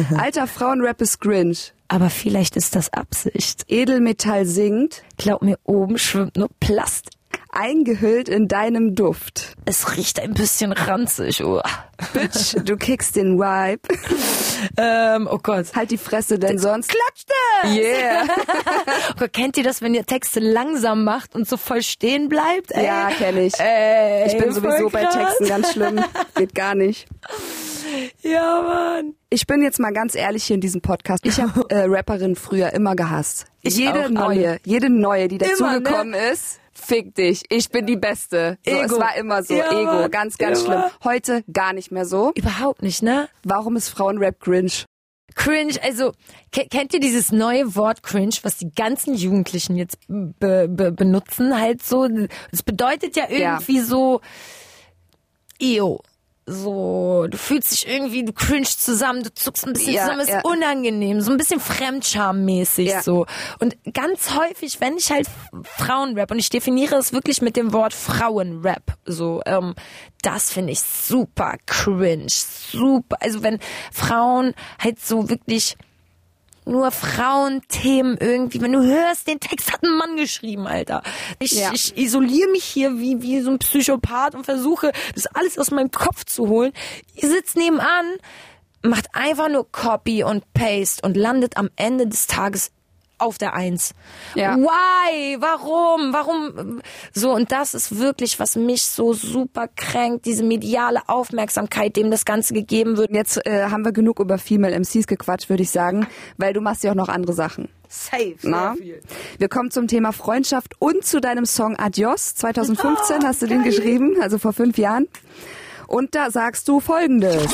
Alter Frauenrap ist cringe. aber vielleicht ist das Absicht. Edelmetall singt, Glaub mir, oben schwimmt nur Plastik. Eingehüllt in deinem Duft. Es riecht ein bisschen ranzig, oh. Bitch, du kickst den Vibe. Ähm, oh Gott. Halt die Fresse, denn sonst Klatscht es! Yeah. Oh Gott, kennt ihr das, wenn ihr Texte langsam macht und so voll stehen bleibt? Ey? Ja, kenne ich. Ey, Ich bin sowieso bei. Texten ganz schlimm. Geht gar nicht. Ja, Mann. Ich bin jetzt mal ganz ehrlich hier in diesem Podcast. Ich habe äh, Rapperinnen früher immer gehasst. Ich jede auch, neue, alle. jede neue, die ne? dazugekommen ist, fick dich. Ich bin die Beste. So, Ego. es war immer so. Ja, Ego, ganz, ganz immer. schlimm. Heute gar nicht mehr so. Überhaupt nicht, ne? Warum ist Frauenrap cringe? Cringe, also ke- kennt ihr dieses neue Wort cringe, was die ganzen Jugendlichen jetzt be be benutzen, halt so, es bedeutet ja irgendwie so, Eo, so, du fühlst dich irgendwie, du cringe zusammen, du zuckst ein bisschen Ja, zusammen, ist ja. unangenehm, so ein bisschen Fremdschammäßig Ja. so. Und ganz häufig, wenn ich halt Frauenrap, und ich definiere es wirklich mit dem Wort Frauenrap, so, ähm, das finde ich super cringe, super. Also wenn Frauen halt so wirklich nur Frauenthemen irgendwie, wenn du hörst, den Text hat ein Mann geschrieben, Alter. Ich, Ja. ich isoliere mich hier wie, wie so ein Psychopath und versuche, das alles aus meinem Kopf zu holen. Ihr sitzt nebenan, macht einfach nur Copy und Paste und landet am Ende des Tages auf der Eins. Ja. Why? Warum? Warum? So, und das ist wirklich, was mich so super kränkt, diese mediale Aufmerksamkeit, dem das Ganze gegeben wird. Jetzt äh, haben wir genug über Female MCs gequatscht, würde ich sagen, weil du machst ja auch noch andere Sachen. Safe. Na? Wir kommen zum Thema Freundschaft und zu deinem Song Adios. 2015 hast du den geschrieben, also vor fünf Jahren. Und da sagst du folgendes.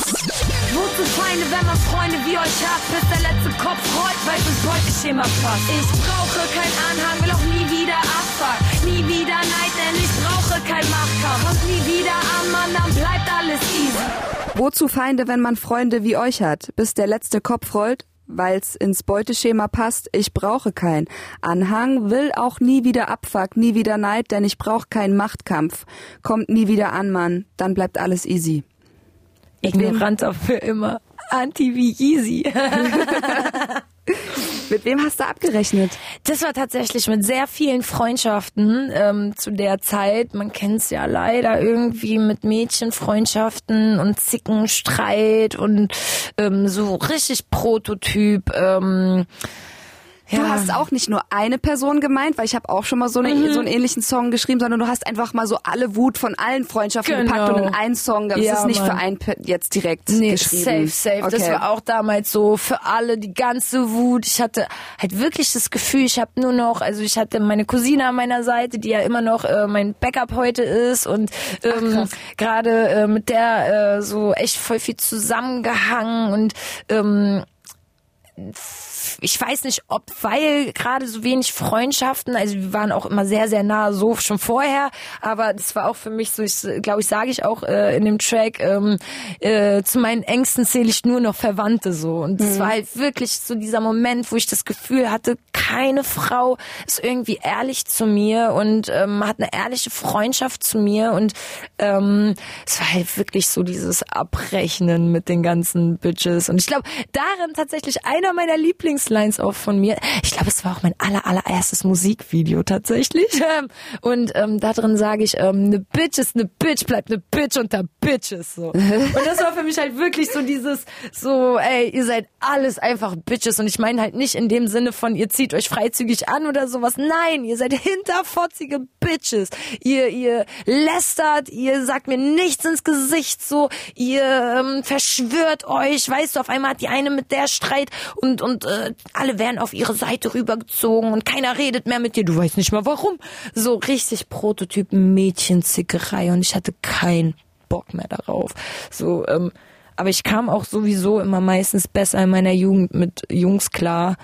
Wozu Feinde, wenn man Freunde wie euch hat, bis der letzte Kopf rollt, weil es ins Beuteschema passt. Ich brauche keinen Anhang, will auch nie wieder Abfuck. Nie wieder Neid, denn ich brauche kein Machtkampf. Kommt nie wieder an, Mann, dann bleibt alles easy. Wozu Feinde, wenn man Freunde wie euch hat, bis der letzte Kopf rollt? Weil's ins Beuteschema passt, ich brauche kein Anhang, will auch nie wieder Abfuck, nie wieder Neid, denn ich brauche keinen Machtkampf. Kommt nie wieder an, Mann, dann bleibt alles easy. Ignorant auch für immer. Anti wie Yeezy. Mit wem hast du abgerechnet? Das war tatsächlich mit sehr vielen Freundschaften ähm, zu der Zeit. Man kennt's ja leider irgendwie mit Mädchenfreundschaften und Zickenstreit und ähm, so richtig Prototyp. Ähm, du hast auch nicht nur eine Person gemeint, weil ich habe auch schon mal so, eine, Mhm. so einen ähnlichen Song geschrieben, sondern du hast einfach mal so alle Wut von allen Freundschaften Genau. gepackt und in einen Song. Das Ja, ist nicht für Mann. einen pe- jetzt direkt Nee, geschrieben. safe, safe. Okay. Das war auch damals so für alle die ganze Wut. Ich hatte halt wirklich das Gefühl, ich habe nur noch, also ich hatte meine Cousine an meiner Seite, die ja immer noch äh, mein Backup heute ist und ähm, gerade äh, mit der äh, so echt voll viel zusammengehangen und ähm, ich weiß nicht, ob weil gerade so wenig Freundschaften, also wir waren auch immer sehr, sehr nah, so schon vorher, aber das war auch für mich so, ich glaube, ich sage ich auch äh, in dem Track, ähm, äh, zu meinen Ängsten zähle ich nur noch Verwandte so. Und das war halt wirklich so dieser Moment, wo ich das Gefühl hatte, keine Frau ist irgendwie ehrlich zu mir und ähm, hat eine ehrliche Freundschaft zu mir und ähm, es war halt wirklich so dieses Abrechnen mit den ganzen Bitches. Und ich glaube, darin tatsächlich einer meiner Lieblingslines auch von mir. Ich glaube, es war auch mein aller, allererstes Musikvideo tatsächlich. Und ähm, da drin sage ich, ähm, eine Bitch ist eine Bitch, bleibt eine Bitch unter Bitches. So. Und das war für mich halt wirklich so dieses, so, ey, ihr seid alles einfach Bitches. Und ich meine halt nicht in dem Sinne von, ihr zieht euch freizügig an oder sowas. Nein, ihr seid hinterfotzige Bitches. Ihr, ihr lästert, ihr sagt mir nichts ins Gesicht, so, ihr ähm, verschwört euch, weißt du, auf einmal hat die eine mit der Streit und, und äh, alle werden auf ihre Seite rübergezogen und keiner redet mehr mit dir, du weißt nicht mal warum. So richtig Prototyp Mädchenzickerei und ich hatte keinen Bock mehr darauf. So, ähm, aber ich kam auch sowieso immer meistens besser in meiner Jugend mit Jungs klar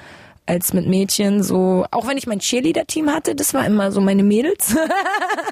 als mit Mädchen. So, auch wenn ich mein Cheerleader-Team hatte, das war immer so meine Mädels.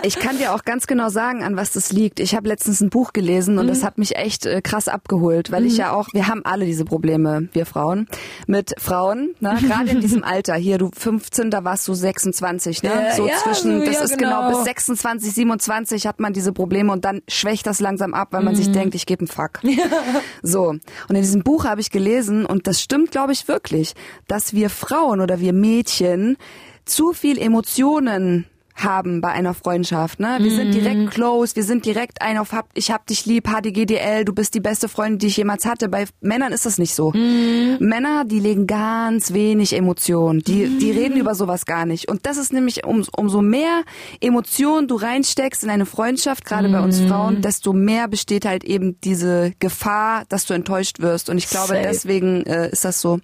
Ich kann dir auch ganz genau sagen, an was das liegt. Ich habe letztens ein Buch gelesen und Mhm. das hat mich echt äh, krass abgeholt, weil ich ja auch, wir haben alle diese Probleme, wir Frauen, mit Frauen, ne? gerade in diesem Alter. Hier, du 15, da warst du 26, ne? Ja, so ja, zwischen, das ja, ist genau. genau. bis 26, 27 hat man diese Probleme und dann schwächt das langsam ab, weil man Mhm. sich denkt, ich gebe einen Fuck. So, und in diesem Buch habe ich gelesen und das stimmt, glaube ich, wirklich, dass wir Frauen oder wir Mädchen zu viel Emotionen haben bei einer Freundschaft, ne? Wir sind direkt close, wir sind direkt ein auf hab, ich hab dich lieb, HDGDL, du bist die beste Freundin, die ich jemals hatte. Bei Männern ist das nicht so. Männer, die legen ganz wenig Emotionen, die die reden über sowas gar nicht. Und das ist nämlich um, umso mehr Emotionen du reinsteckst in eine Freundschaft, gerade bei uns Frauen, desto mehr besteht halt eben diese Gefahr, dass du enttäuscht wirst. Und ich glaube, Safe. deswegen äh, ist das so.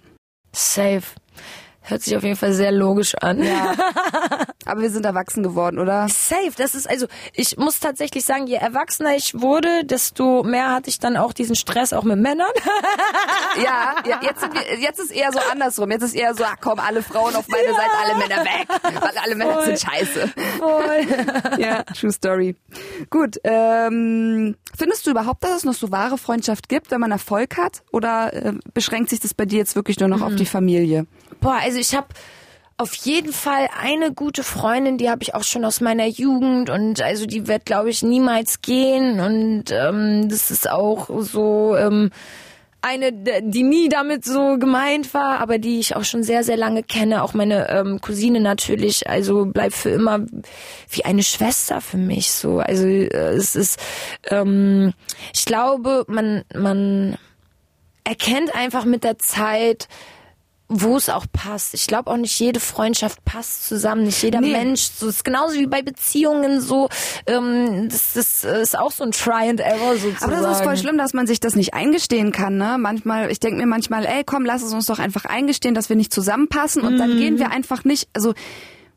Safe. Hört sich auf jeden Fall sehr logisch an. Ja. Aber wir sind erwachsen geworden, oder? Safe, das ist also, ich muss tatsächlich sagen, je erwachsener ich wurde, desto mehr hatte ich dann auch diesen Stress auch mit Männern. Ja, ja jetzt, sind wir, jetzt ist eher so andersrum. Jetzt ist eher so, ach komm, alle Frauen auf meine Seite, alle Männer weg. Weil alle Männer Voll. sind scheiße. Voll. Ja, true story. Gut, ähm, findest du überhaupt, dass es noch so wahre Freundschaft gibt, wenn man Erfolg hat? Oder äh, beschränkt sich das bei dir jetzt wirklich nur noch auf die Familie? Boah, also ich habe auf jeden Fall eine gute Freundin, die habe ich auch schon aus meiner Jugend und also die wird, glaube ich, niemals gehen und ähm, das ist auch so ähm, eine, die nie damit so gemeint war, aber die ich auch schon sehr, sehr lange kenne. Auch meine ähm, Cousine natürlich, also bleibt für immer wie eine Schwester für mich so. Also äh, es ist, ähm, ich glaube, man, man erkennt einfach mit der Zeit, wo es auch passt. Ich glaube auch nicht jede Freundschaft passt zusammen, nicht jeder Nee. Mensch. So ist genauso wie bei Beziehungen so. Ähm, das, das ist auch so ein Try and Error sozusagen. Aber das ist voll schlimm, dass man sich das nicht eingestehen kann, ne? Manchmal, ich denke mir manchmal, ey, komm, lass es uns doch einfach eingestehen, dass wir nicht zusammenpassen und dann gehen wir einfach nicht, also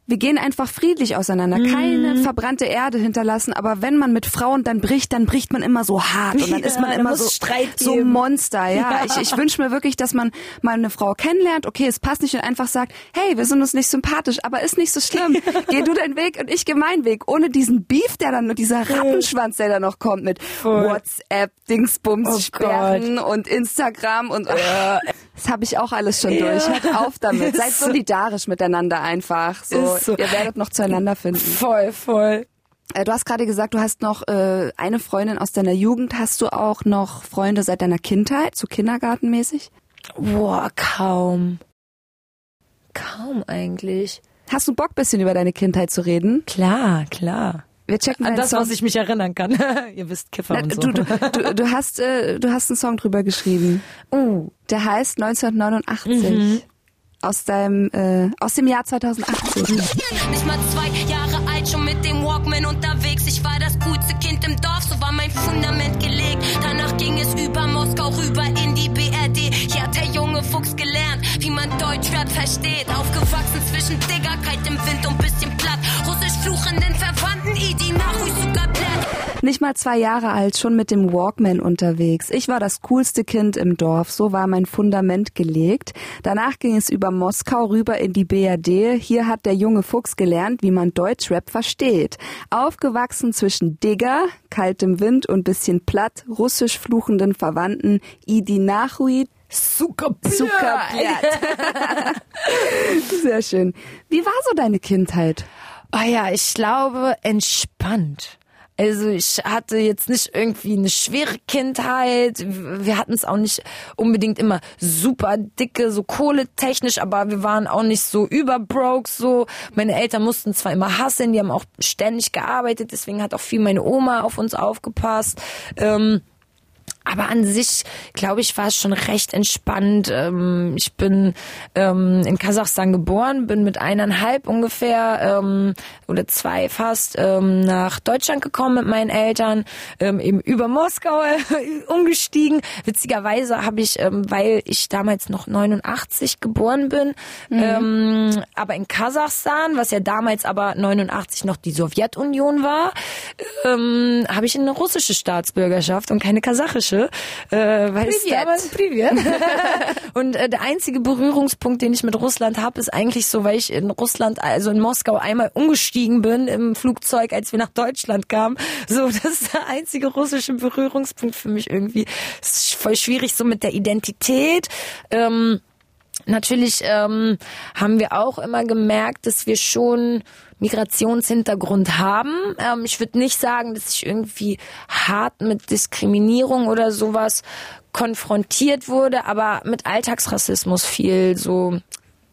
wir gehen einfach friedlich auseinander, keine verbrannte Erde hinterlassen, aber wenn man mit Frauen dann bricht, dann bricht man immer so hart und dann Ja, ist man immer so Streit so geben. Monster, ja. Ja. Ich, ich wünsche mir wirklich, dass man mal eine Frau kennenlernt, okay, es passt nicht und einfach sagt, hey, wir sind uns nicht sympathisch, aber ist nicht so schlimm. Geh du deinen Weg und ich geh meinen Weg, ohne diesen Beef, der dann dieser Rattenschwanz, der da noch kommt mit WhatsApp, Dingsbums, Oh Sperren und Instagram und ach, das habe ich auch alles schon durch. Hört auf damit. Seid solidarisch miteinander einfach. So, so. Ihr werdet noch zueinander finden. voll, voll. Äh, Du hast gerade gesagt, du hast noch äh, eine Freundin aus deiner Jugend. Hast du auch noch Freunde seit deiner Kindheit, so kindergartenmäßig? Boah, kaum. Kaum eigentlich. Hast du Bock, bisschen über deine Kindheit zu reden? Klar, klar. Wir checken An das, Song. was ich mich erinnern kann. Ihr wisst, Kiffer Na, und so. du, du, du, du hast äh, du hast einen Song drüber geschrieben. uh, Der heißt 1989. aus deinem äh, aus dem Jahr 2018. Nicht mal zwei Jahre alt, schon mit dem Walkman unterwegs. Ich war das coolste Kind im Dorf, so war mein Fundament gelegt. Danach ging es über Moskau rüber in man Deutschrap versteht. Aufgewachsen zwischen Diggerkeit im Wind und bisschen platt. Russisch fluchenden Verwandten, Idi Nachruh sogar platt. Nicht mal zwei Jahre alt, schon mit dem Walkman unterwegs. Ich war das coolste Kind im Dorf, so war mein Fundament gelegt. Danach ging es über Moskau rüber in die BRD. Hier hat der junge Fuchs gelernt, wie man Deutschrap versteht. Aufgewachsen zwischen Digger, kaltem Wind und bisschen platt, russisch fluchenden Verwandten, Idi Nachui, Zuckerbier. Zuckerbier. Sehr schön. Wie war so deine Kindheit? Ah ja, ich glaube entspannt. Also ich hatte jetzt nicht irgendwie eine schwere Kindheit. Wir hatten es auch nicht unbedingt immer super dicke, so kohletechnisch, aber wir waren auch nicht so überbroke. So meine Eltern mussten zwar immer hasseln, die haben auch ständig gearbeitet, deswegen hat auch viel meine Oma auf uns aufgepasst. Ähm, aber an sich, glaube ich, war es schon recht entspannt. Ähm, ich bin ähm, in Kasachstan geboren, bin mit eineinhalb ungefähr ähm, oder zwei fast ähm, nach Deutschland gekommen mit meinen Eltern, ähm, eben über Moskau umgestiegen. Witzigerweise habe ich, ähm, weil ich damals noch 89 geboren bin, ähm, aber in Kasachstan, was ja damals aber 89 noch die Sowjetunion war, habe ich eine russische Staatsbürgerschaft und keine kasachische. Äh, weil Privet. damals, Privet. und äh, der einzige Berührungspunkt, den ich mit Russland habe, ist eigentlich so, weil ich in Russland, also in Moskau einmal umgestiegen bin im Flugzeug, als wir nach Deutschland kamen. So, das ist der einzige russische Berührungspunkt für mich irgendwie. Es ist voll schwierig so mit der Identität. Ähm, Natürlich ähm, haben wir auch immer gemerkt, dass wir schon Migrationshintergrund haben. Ähm, ich würde nicht sagen, dass ich irgendwie hart mit Diskriminierung oder sowas konfrontiert wurde, aber mit Alltagsrassismus viel so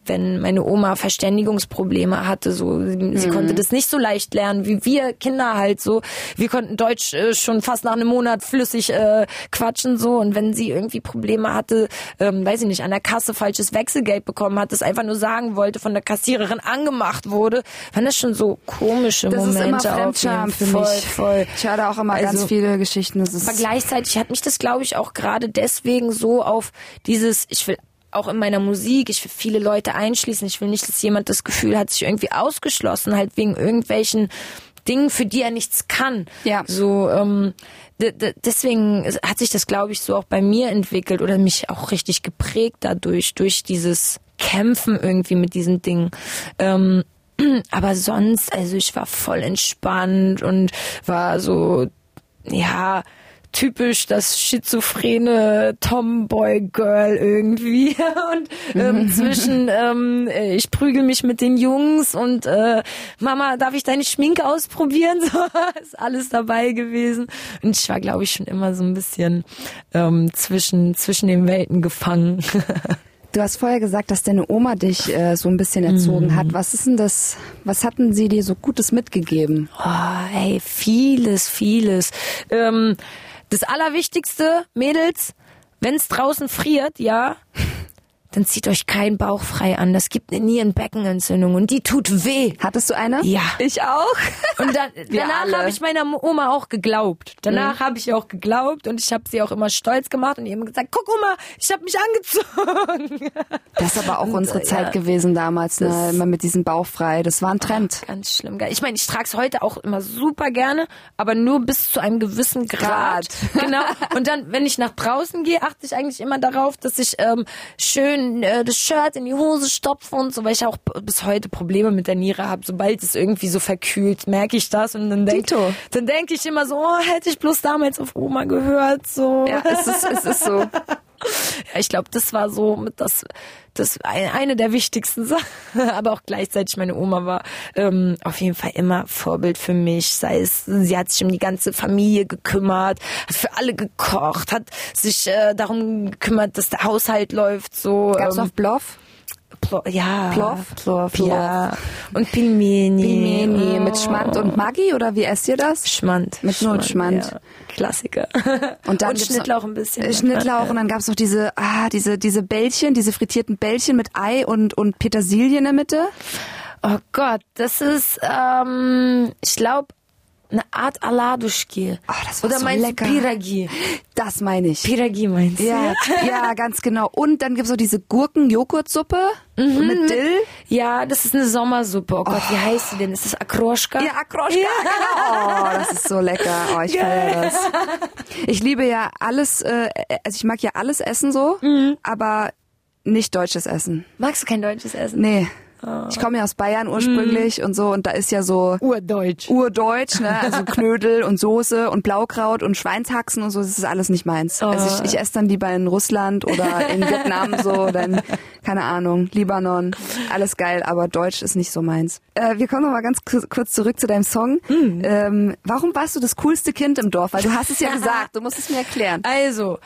wenn meine Oma Verständigungsprobleme hatte, so sie, sie konnte das nicht so leicht lernen wie wir Kinder halt so. Wir konnten Deutsch äh, schon fast nach einem Monat flüssig äh, quatschen so und wenn sie irgendwie Probleme hatte, ähm, weiß ich nicht, an der Kasse falsches Wechselgeld bekommen hat, das einfach nur sagen wollte, von der Kassiererin angemacht wurde, waren das schon so komische Das Momente auf jeden für voll, mich. Voll. Ich hatte auch immer ganz Also- viele Geschichten. Das ist Aber gleichzeitig hat mich das, glaube ich, auch gerade deswegen so auf dieses, ich will auch in meiner Musik, ich will viele Leute einschließen, ich will nicht, dass jemand das Gefühl hat, sich irgendwie ausgeschlossen, halt wegen irgendwelchen Dingen, für die er nichts kann. Ja. So, ähm, deswegen hat sich das, glaube ich, so auch bei mir entwickelt oder mich auch richtig geprägt dadurch, durch dieses Kämpfen irgendwie mit diesen Dingen. Ähm, aber sonst, also ich war voll entspannt und war so, ja, typisch das schizophrene Tomboy-Girl irgendwie. Und ähm, zwischen ähm, äh, ich prügel mich mit den Jungs und äh, Mama, darf ich deine Schminke ausprobieren? So ist alles dabei gewesen. Und ich war, glaube ich, schon immer so ein bisschen ähm, zwischen, zwischen den Welten gefangen. Du hast vorher gesagt, dass deine Oma dich äh, so ein bisschen erzogen Mhm. hat. Was ist denn das? Was hatten sie dir so Gutes mitgegeben? Oh, ey, vieles, vieles. Ähm, das Allerwichtigste, Mädels, wenn es draußen friert, ja, dann zieht euch keinen Bauch frei an. Das gibt eine Nierenbeckenentzündung und die tut weh. Hattest du eine? Ja. Ich auch. Und dann, danach habe ich meiner Oma auch geglaubt. Danach habe ich ihr auch geglaubt und ich habe sie auch immer stolz gemacht und ihr immer gesagt, guck Oma, ich habe mich angezogen. Das ist aber auch Und, unsere äh, Zeit ja. gewesen damals, ne? Immer mit diesem Bauch frei. Das war ein Trend. Ganz schlimm. Ich meine, ich trage es heute auch immer super gerne, aber nur bis zu einem gewissen Grad. Genau. Und dann, wenn ich nach draußen gehe, achte ich eigentlich immer darauf, dass ich ähm, schön äh, das Shirt in die Hose stopfe und so, weil ich auch bis heute Probleme mit der Niere habe. Sobald es irgendwie so verkühlt, merke ich das und dann denke dann denk ich immer so, oh, hätte ich bloß damals auf Oma gehört. So. Ja, es ist, es ist so. Ja, ich glaube, das war so mit das, das ein- eine der wichtigsten Sachen. Aber auch gleichzeitig meine Oma war ähm, auf jeden Fall immer Vorbild für mich. Sei es, sie hat sich um die ganze Familie gekümmert, hat für alle gekocht, hat sich äh, darum gekümmert, dass der Haushalt läuft. So Gab's ähm, auf Bluff? Plo ja. Plov? Plov, Plov. ja. Und Pilmeni. Pilmeni Oh. mit Schmand und Maggi oder wie esst ihr das? Schmand. Mit nur Schmand. Ja. Klassiker. Und dann und Schnittlauch ein bisschen. Äh, Schnittlauch und dann gab's noch diese, ah, diese, diese Bällchen, diese frittierten Bällchen mit Ei und, und Petersilie in der Mitte. Oh Gott, das ist, ähm, ich glaube, eine Art Aladuschki. Ah, das war Oder so meinst lecker. du Piragi? Das meine ich. Piragi meinst du? Ja, ja, ganz genau. Und dann gibt's auch diese Gurken-Joghurtsuppe mit Dill. Ja, das ist eine Sommersuppe. Oh Gott, wie heißt die denn? Ist das Akroschka? Ja, Akroschka, genau. Oh, das ist so lecker. Oh, ich feiere das. Ich liebe ja alles, äh, also ich mag ja alles essen so, aber nicht deutsches Essen. Magst du kein deutsches Essen? Nee. Ich komme ja aus Bayern ursprünglich und so und da ist ja so Urdeutsch. urdeutsch, ne? Also Knödel und Soße und Blaukraut und Schweinshaxen und so, das ist alles nicht meins. Also ich, ich esse dann lieber in Russland oder in Vietnam so in, keine Ahnung, Libanon. Alles geil, aber Deutsch ist nicht so meins. Äh, wir kommen noch mal ganz ku- kurz zurück zu deinem Song. Ähm, warum warst du das coolste Kind im Dorf? Weil du hast es ja gesagt, du musst es mir erklären. Also,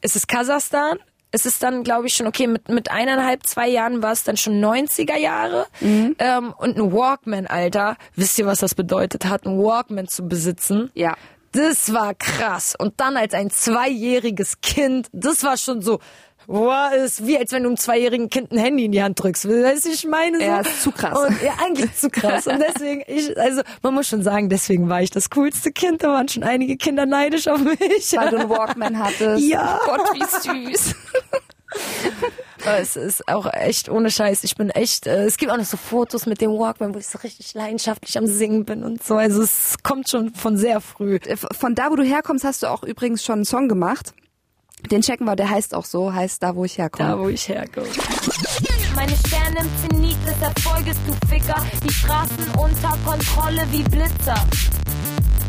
es ist Kasachstan. Es ist dann, glaube ich, schon, okay, mit, mit eineinhalb, zwei Jahren war es dann schon 90er Jahre. Mhm. Ähm, und ein Walkman, Alter. Wisst ihr, was das bedeutet hat, ein Walkman zu besitzen? Ja. Das war krass. Und dann als ein zweijähriges Kind, das war schon so, wow, ist wie als wenn du einem zweijährigen Kind ein Handy in die Hand drückst. Weißt du, ich meine so. Ja, ist zu krass. Und, ja, eigentlich zu krass. Und deswegen, ich, also, man muss schon sagen, deswegen war ich das coolste Kind. Da waren schon einige Kinder neidisch auf mich. Weil du einen Walkman hattest. Ja. Gott, wie süß. Es ist auch echt ohne Scheiß. Ich bin echt, äh, es gibt auch noch so Fotos mit dem Walkman, wo ich so richtig leidenschaftlich am Singen bin und so. Also es kommt schon von sehr früh. Von da, wo du herkommst, hast du auch übrigens schon einen Song gemacht. Den checken wir, der heißt auch so, heißt da, wo ich herkomme. Da, wo ich herkomme. Meine Sterne im Zenit des Erfolges, du Ficker. Die Straßen unter Kontrolle wie Blitzer.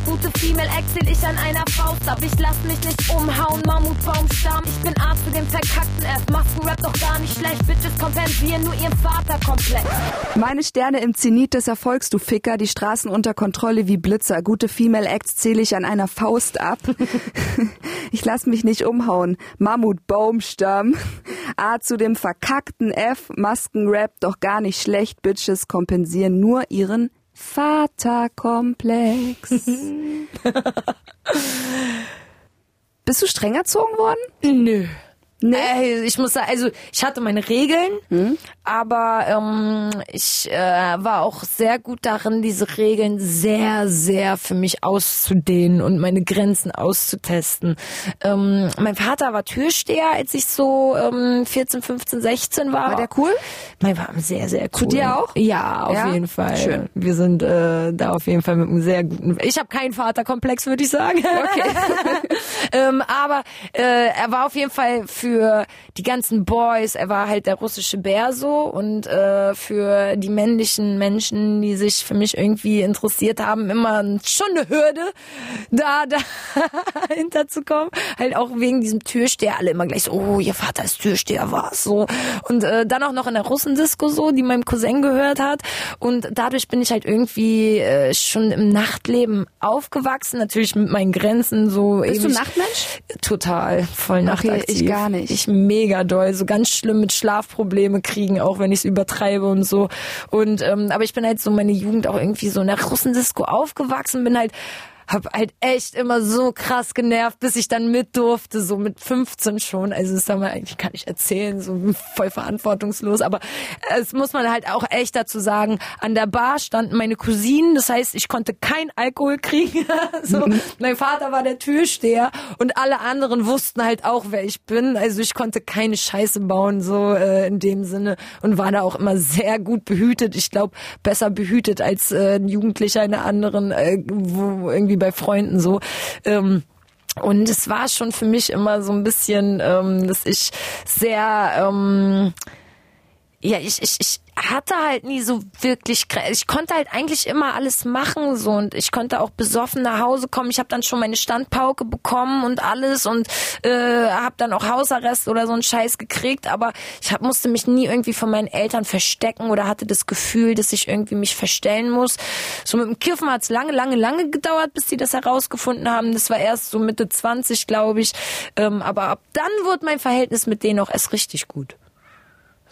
Gute Female Exit ich an einer Faust ab. Ich lass mich nicht umhauen, Mammutbaumstamm. Ich bin Arzt für den verkackten F. Maskenrap doch gar nicht schlecht. Bitches kompensieren nur ihren Vaterkomplex. Meine Sterne im Zenit des Erfolgs, du Ficker, die Straßen unter Kontrolle wie Blitzer. Gute Female Acts zähle ich an einer Faust ab. ich lass mich nicht umhauen. Mammut, Baumstamm. A zu dem verkackten F. Maskenrap doch gar nicht schlecht. Bitches kompensieren nur ihren Vaterkomplex. Bist du streng erzogen worden? Nö. Nee. Äh, ich muss sagen, also ich hatte meine Regeln, aber ähm, ich äh, war auch sehr gut darin, diese Regeln sehr, sehr für mich auszudehnen und meine Grenzen auszutesten. Ähm, mein Vater war Türsteher, als ich so ähm, 14, 15, 16 war. War der cool? Mein war sehr, sehr cool. Zu dir auch? Ja, auf Ja? jeden Fall. Schön. Wir sind äh, da auf jeden Fall mit einem sehr guten. Ich habe keinen Vaterkomplex, würde ich sagen. Okay. ähm, aber äh, er war auf jeden Fall für die ganzen Boys, er war halt der russische Bär so und äh, für die männlichen Menschen, die sich für mich irgendwie interessiert haben, immer schon eine Hürde, da dahinter zu kommen. Halt auch wegen diesem Türsteher, alle immer gleich so, oh, ihr Vater ist Türsteher, was so. Und äh, dann auch noch in der Russendisco so, die meinem Cousin gehört hat. Und dadurch bin ich halt irgendwie äh, schon im Nachtleben aufgewachsen, natürlich mit meinen Grenzen so. Bist du ewig- Nachtmensch? Total, voll nachtaktiv. ich gar nicht. Ich mega doll, so ganz schlimm mit Schlafprobleme kriegen, auch wenn ich es übertreibe und so. Und ähm, aber ich bin halt so meine Jugend auch irgendwie so in der Russendisco aufgewachsen, bin halt hab halt echt immer so krass genervt, bis ich dann mit durfte, so mit 15 schon. Also das kann man eigentlich gar nicht erzählen, so voll verantwortungslos. Aber es muss man halt auch echt dazu sagen, an der Bar standen meine Cousinen, das heißt, ich konnte kein Alkohol kriegen. so, mein Vater war der Türsteher und alle anderen wussten halt auch, wer ich bin. Also ich konnte keine Scheiße bauen, so äh, in dem Sinne. Und war da auch immer sehr gut behütet. Ich glaube, besser behütet als äh, ein Jugendlicher in einer anderen, äh, wo irgendwie bei Freunden so. Ähm, und es war schon für mich immer so ein bisschen, ähm, dass ich sehr, ähm, ja, ich, ich, ich hatte halt nie so wirklich, ich konnte halt eigentlich immer alles machen so und ich konnte auch besoffen nach Hause kommen. Ich habe dann schon meine Standpauke bekommen und alles und äh, habe dann auch Hausarrest oder so einen Scheiß gekriegt, aber ich hab, musste mich nie irgendwie von meinen Eltern verstecken oder hatte das Gefühl, dass ich irgendwie mich verstellen muss. So mit dem Kiffen hat's lange, lange, lange gedauert, bis die das herausgefunden haben. Das war erst so Mitte 20, glaube ich. Ähm, aber ab dann wurde mein Verhältnis mit denen auch erst richtig gut.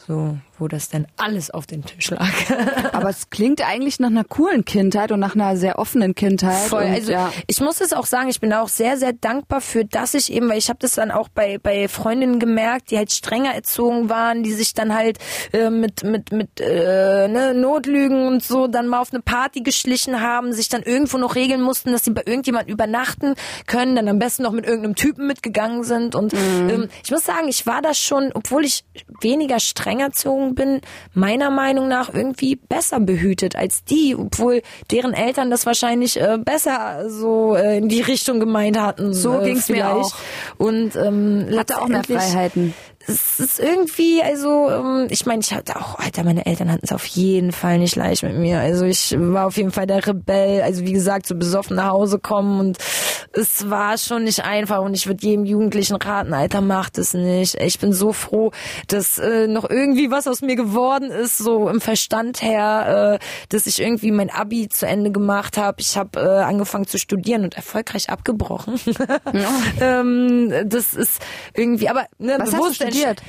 So, wo das dann alles auf den Tisch lag. Aber es klingt eigentlich nach einer coolen Kindheit und nach einer sehr offenen Kindheit. Voll. Und, also ja. ich muss es auch sagen, ich bin auch sehr, sehr dankbar für, dass ich eben, weil ich habe das dann auch bei bei Freundinnen gemerkt, die halt strenger erzogen waren, die sich dann halt äh, mit mit mit äh, ne, Notlügen und so dann mal auf eine Party geschlichen haben, sich dann irgendwo noch regeln mussten, dass sie bei irgendjemand übernachten können, dann am besten noch mit irgendeinem Typen mitgegangen sind und ähm, ich muss sagen, ich war da schon, obwohl ich weniger streng erzogen bin, meiner Meinung nach irgendwie besser behütet als die, obwohl deren Eltern das wahrscheinlich äh, besser so äh, in die Richtung gemeint hatten. So äh, ging's mir vielleicht. auch. Und ähm, Hatte auch mehr Freiheiten. Es ist irgendwie, also ähm, ich meine, ich hatte auch, Alter, meine Eltern hatten es auf jeden Fall nicht leicht mit mir. Also ich war auf jeden Fall der Rebell. Also wie gesagt, so besoffen nach Hause kommen und es war schon nicht einfach. Und ich würde jedem Jugendlichen raten, Alter, macht es nicht. Ich bin so froh, dass äh, noch irgendwie was aus mir geworden ist, so im Verstand her, äh, dass ich irgendwie mein Abi zu Ende gemacht habe. Ich habe äh, angefangen zu studieren und erfolgreich abgebrochen. ähm, das ist irgendwie, aber ne, Was hast du bewusst studiert?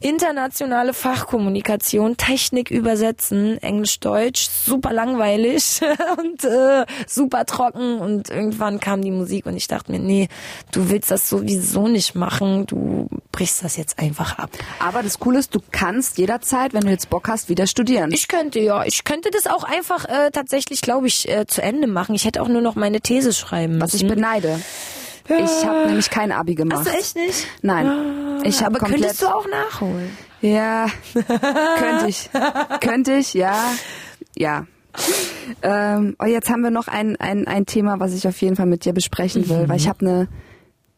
Internationale Fachkommunikation, Technik übersetzen, Englisch, Deutsch, super langweilig und äh, super trocken und irgendwann kam die Musik und ich dachte mir, nee, du willst das sowieso nicht machen, du brichst das jetzt einfach ab. Aber das Coole ist, du kannst jederzeit, wenn du jetzt Bock hast, wieder studieren. Ich könnte ja, ich könnte das auch einfach äh, tatsächlich, glaube ich, äh, zu Ende machen. Ich hätte auch nur noch meine These schreiben was ich müssen. beneide. Ich habe nämlich kein Abi gemacht. Hast du echt nicht? Nein. Ich habe Aber komplett. könntest du auch nachholen? Ja, könnte ich. könnte ich, ja. Ja. Ähm, oh, jetzt haben wir noch ein, ein, ein Thema, was ich auf jeden Fall mit dir besprechen will, weil ich habe eine,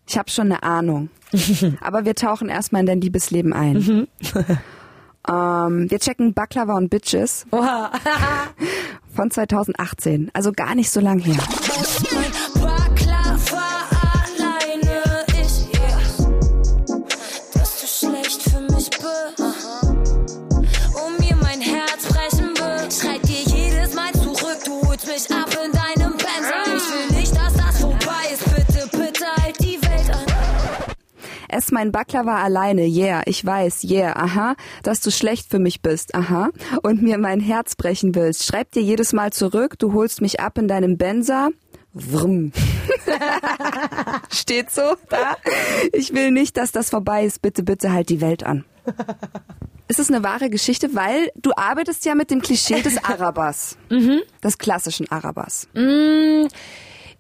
ich habe schon eine Ahnung. Aber wir tauchen erstmal in dein Liebesleben ein. ähm, wir checken Baklava und Bitches Oha. von 2018, also gar nicht so lang her. Mein Baklava alleine, yeah, ich weiß, yeah, aha, dass du schlecht für mich bist, aha, und mir mein Herz brechen willst. Schreib dir jedes Mal zurück, du holst mich ab in deinem Benzer. Vrm. Steht so da. Ich will nicht, dass das vorbei ist. Bitte, bitte halt die Welt an. Es ist eine wahre Geschichte, weil du arbeitest ja mit dem Klischee des Arabers. Des klassischen Arabers.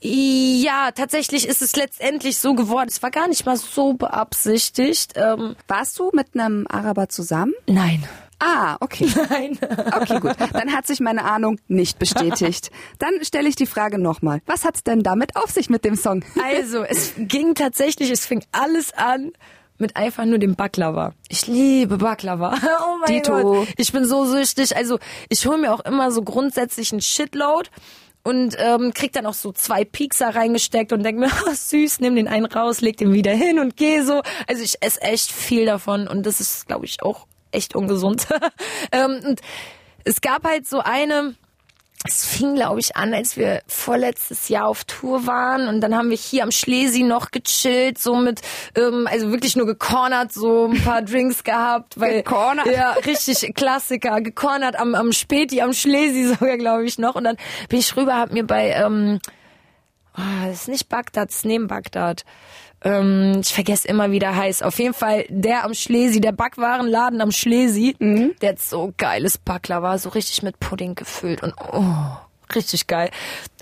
Ja, tatsächlich ist es letztendlich so geworden. Es war gar nicht mal so beabsichtigt. Ähm, Warst du mit einem Araber zusammen? nein. Ah, okay. Nein. Okay, gut. Dann hat sich meine Ahnung nicht bestätigt. Dann stelle ich die Frage nochmal. Was hat's denn damit auf sich mit dem Song? Also, es ging tatsächlich, es fing alles an mit einfach nur dem Baklava. Ich liebe Baklava. Oh mein Dito. Gott. Ich bin so süchtig. Also, ich hole mir auch immer so grundsätzlich einen Shitload und ähm, krieg dann auch so zwei Piekser reingesteckt und denk mir, oh, süß, nimm den einen raus, leg den wieder hin und geh so. Also ich esse echt viel davon und das ist, glaube ich, auch echt ungesund. ähm, und es gab halt so eine, es fing, glaube ich, an, als wir vorletztes Jahr auf Tour waren und dann haben wir hier am Schlesi noch gechillt, so mit, ähm, also wirklich nur gecornert, so ein paar Drinks gehabt. Weil, Gecornert? Ja, richtig Klassiker. Gecornert am, am Späti, am Schlesi sogar, glaube ich, noch. Und dann bin ich rüber, hab mir bei, ähm, oh, das ist nicht Bagdad, das ist neben Bagdad. Ähm, ich vergesse immer, wie der heißt. Auf jeden Fall der am Schlesi, der Backwarenladen am Schlesi, der hat so geiles Baklava, so richtig mit Pudding gefüllt und oh, richtig geil.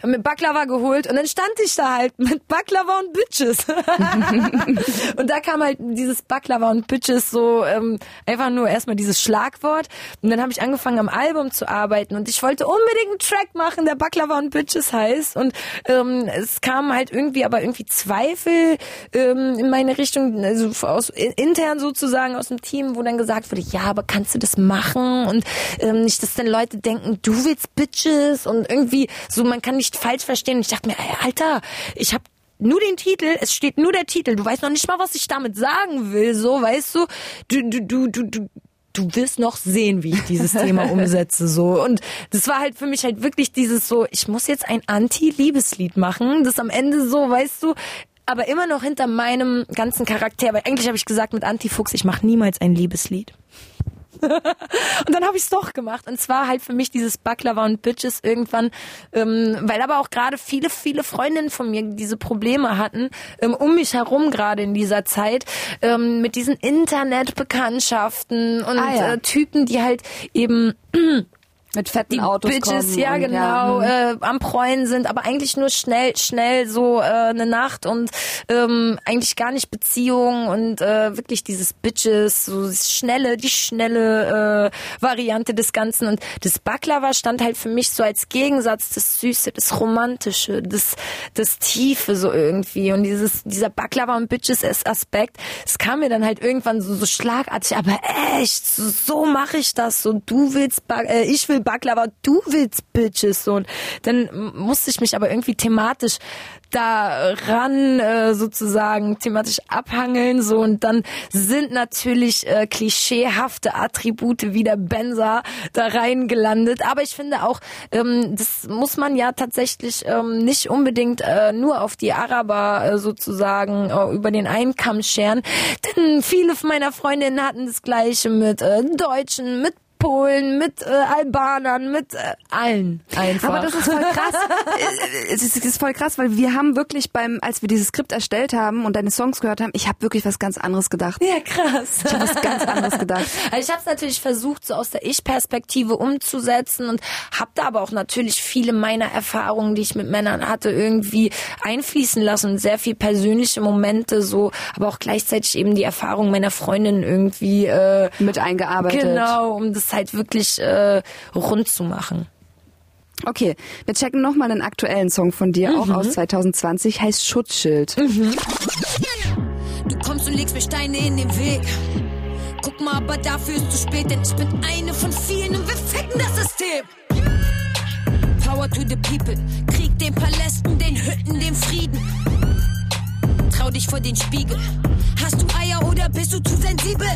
Hab mir Baklava geholt und dann stand ich da halt mit Baklava und Bitches. und da kam halt dieses Baklava und Bitches so ähm, einfach nur erstmal dieses Schlagwort und dann habe ich angefangen am Album zu arbeiten und ich wollte unbedingt einen Track machen, der Baklava und Bitches heißt und ähm, es kam halt irgendwie aber irgendwie Zweifel ähm, in meine Richtung, also aus intern sozusagen aus dem Team, wo dann gesagt wurde, ja, aber kannst du das machen und ähm, nicht, dass dann Leute denken, du willst Bitches und irgendwie so, man kann nicht falsch verstehen. Und ich dachte mir, ey, Alter, ich habe nur den Titel, es steht nur der Titel. Du weißt noch nicht mal, was ich damit sagen will, so, weißt du? Du, du, du, du, du, du wirst noch sehen, wie ich dieses Thema umsetze, so. Und das war halt für mich halt wirklich dieses so, ich muss jetzt ein Anti-Liebeslied machen, das am Ende so, weißt du, aber immer noch hinter meinem ganzen Charakter, weil eigentlich habe ich gesagt mit Anti-Fuchs, ich mache niemals ein Liebeslied. und dann habe ich es doch gemacht. Und zwar halt für mich dieses Baklava und Bitches irgendwann, ähm, weil aber auch gerade viele, viele Freundinnen von mir diese Probleme hatten, ähm, um mich herum gerade in dieser Zeit, ähm, mit diesen Internetbekanntschaften und Ah, ja. äh, Typen, die halt eben Mit fetten die Autos Bitches, kommen ja und, genau, Ja, hm. äh, am Preuen sind, aber eigentlich nur schnell, schnell so äh, eine Nacht und ähm, eigentlich gar nicht Beziehung und äh, wirklich dieses Bitches, so das schnelle, die schnelle äh, Variante des Ganzen und das Baklava stand halt für mich so als Gegensatz das Süße, das Romantische, das das Tiefe so irgendwie und dieses dieser Baklava und Bitches Aspekt, es kam mir dann halt irgendwann so, so schlagartig, aber echt, so, so mache ich das, so du willst, Bak äh, ich will Baklava, du willst Bitches so. Und dann musste ich mich aber irgendwie thematisch daran äh, sozusagen thematisch abhangeln so. Und dann sind natürlich äh, klischeehafte Attribute wie der Benzer da reingelandet. Aber ich finde auch ähm, das muss man ja tatsächlich ähm, nicht unbedingt äh, nur auf die Araber äh, sozusagen äh, über den Einkamm scheren. Denn viele meiner Freundinnen hatten das gleiche mit äh, Deutschen mit Polen, mit äh, Albanern, mit äh, allen einfach. Aber das ist voll krass. Es ist, es ist voll krass, weil wir haben wirklich beim, als wir dieses Skript erstellt haben und deine Songs gehört haben, ich habe wirklich was ganz anderes gedacht. ja, krass. Ich habe was ganz anderes gedacht. Also ich habe es natürlich versucht, so aus der Ich-Perspektive umzusetzen und habe da aber auch natürlich viele meiner Erfahrungen, die ich mit Männern hatte, irgendwie einfließen lassen. Sehr viel persönliche Momente, so, aber auch gleichzeitig eben die Erfahrung meiner Freundin irgendwie äh, Mit eingearbeitet. genau, um das halt wirklich äh, rund zu machen. Okay, wir checken nochmal einen aktuellen Song von dir, auch aus 2020, heißt Schutzschild. Du kommst und legst mir Steine in den Weg. Guck mal, aber dafür ist zu spät, denn ich bin eine von vielen und wir ficken das System. Power to the people, Krieg den Palästen, den Hütten, den Frieden. Trau dich vor den Spiegel. Hast du Eier oder bist du zu sensibel?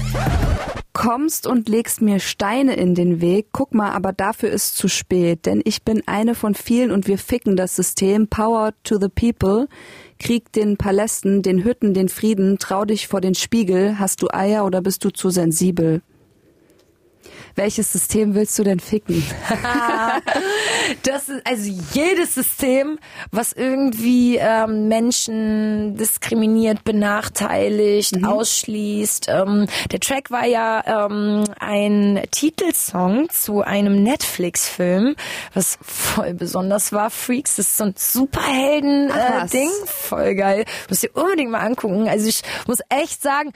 Kommst und legst mir Steine in den Weg, guck mal, aber dafür ist zu spät, denn ich bin eine von vielen und wir ficken das System. Power to the people. Krieg den Palästen, den Hütten, den Frieden, trau dich vor den Spiegel, hast du Eier oder bist du zu sensibel? Welches System willst du denn ficken? Das ist also jedes System, was irgendwie ähm, Menschen diskriminiert, benachteiligt, ausschließt. Ähm, der Track war ja ähm, ein Titelsong zu einem Netflix-Film, was voll besonders war. Freaks, das ist so ein. Superhelden-Ding, voll geil. Muss dir unbedingt mal angucken. Also ich muss echt sagen.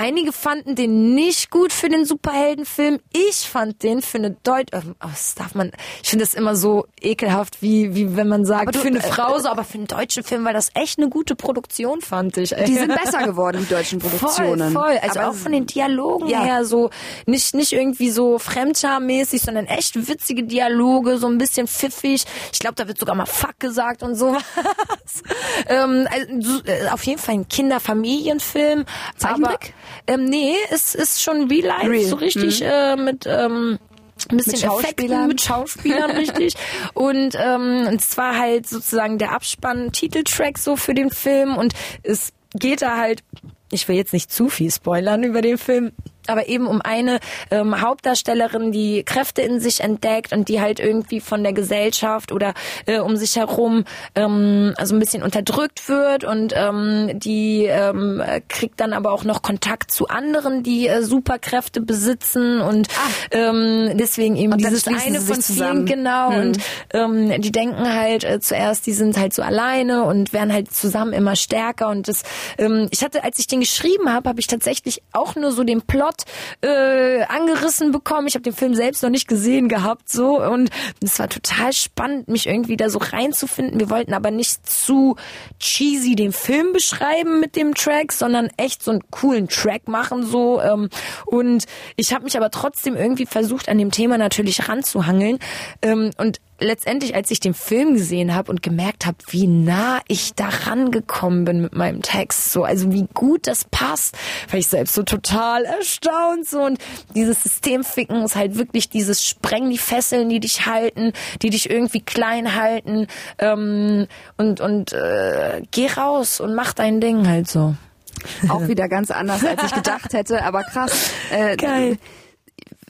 Einige fanden den nicht gut für den Superheldenfilm. Ich fand den für eine Deut... ähm, Oh, das darf man... Ich finde das immer so ekelhaft, wie, wie wenn man sagt, du- für eine äh, Frau so, aber für einen deutschen Film war das echt eine gute Produktion, fand ich. ey. Die sind besser geworden, die deutschen Produktionen. Voll, voll. Also Aber auch von den Dialogen Ja. her so nicht nicht irgendwie so fremdschammäßig, sondern echt witzige Dialoge, so ein bisschen pfiffig. Ich glaube, da wird sogar mal Fuck gesagt und sowas. ähm, also, so, äh, auf jeden Fall ein Kinderfamilienfilm. Zeichentrick? Ähm, nee, es ist schon real life, Real. so richtig äh, mit ähm, ein bisschen Mit Schauspielern. Effekten, mit Schauspielern, richtig. Und ähm, es war halt sozusagen der Abspann-Titeltrack so für den Film und es geht da halt, ich will jetzt nicht zu viel spoilern über den Film, aber eben um eine ähm, Hauptdarstellerin, die Kräfte in sich entdeckt und die halt irgendwie von der Gesellschaft oder äh, um sich herum ähm, also ein bisschen unterdrückt wird und ähm, die ähm, äh, kriegt dann aber auch noch Kontakt zu anderen, die äh, Superkräfte besitzen und ähm, deswegen eben Ah. Und dieses eine von zusammen. vielen genau Mhm. und ähm, die denken halt äh, zuerst, die sind halt so alleine und werden halt zusammen immer stärker und das ähm, ich hatte, als ich den geschrieben habe, habe ich tatsächlich auch nur so den Plot äh, angerissen bekommen. Ich habe den Film selbst noch nicht gesehen gehabt so und es war total spannend, mich irgendwie da so reinzufinden. Wir wollten aber nicht zu cheesy den Film beschreiben mit dem Track, sondern echt so einen coolen Track machen so ähm, und ich habe mich aber trotzdem irgendwie versucht an dem Thema natürlich ranzuhangeln ähm, und letztendlich, als ich den Film gesehen habe und gemerkt habe, wie nah ich da rangekommen bin mit meinem Text, so also wie gut das passt, war ich selbst so total erstaunt so und dieses Systemficken ist halt wirklich dieses Spreng die Fesseln, die dich halten, die dich irgendwie klein halten ähm, und und äh, geh raus und mach dein Ding halt so. Auch wieder ganz anders, als ich gedacht hätte, aber krass. Äh, Geil.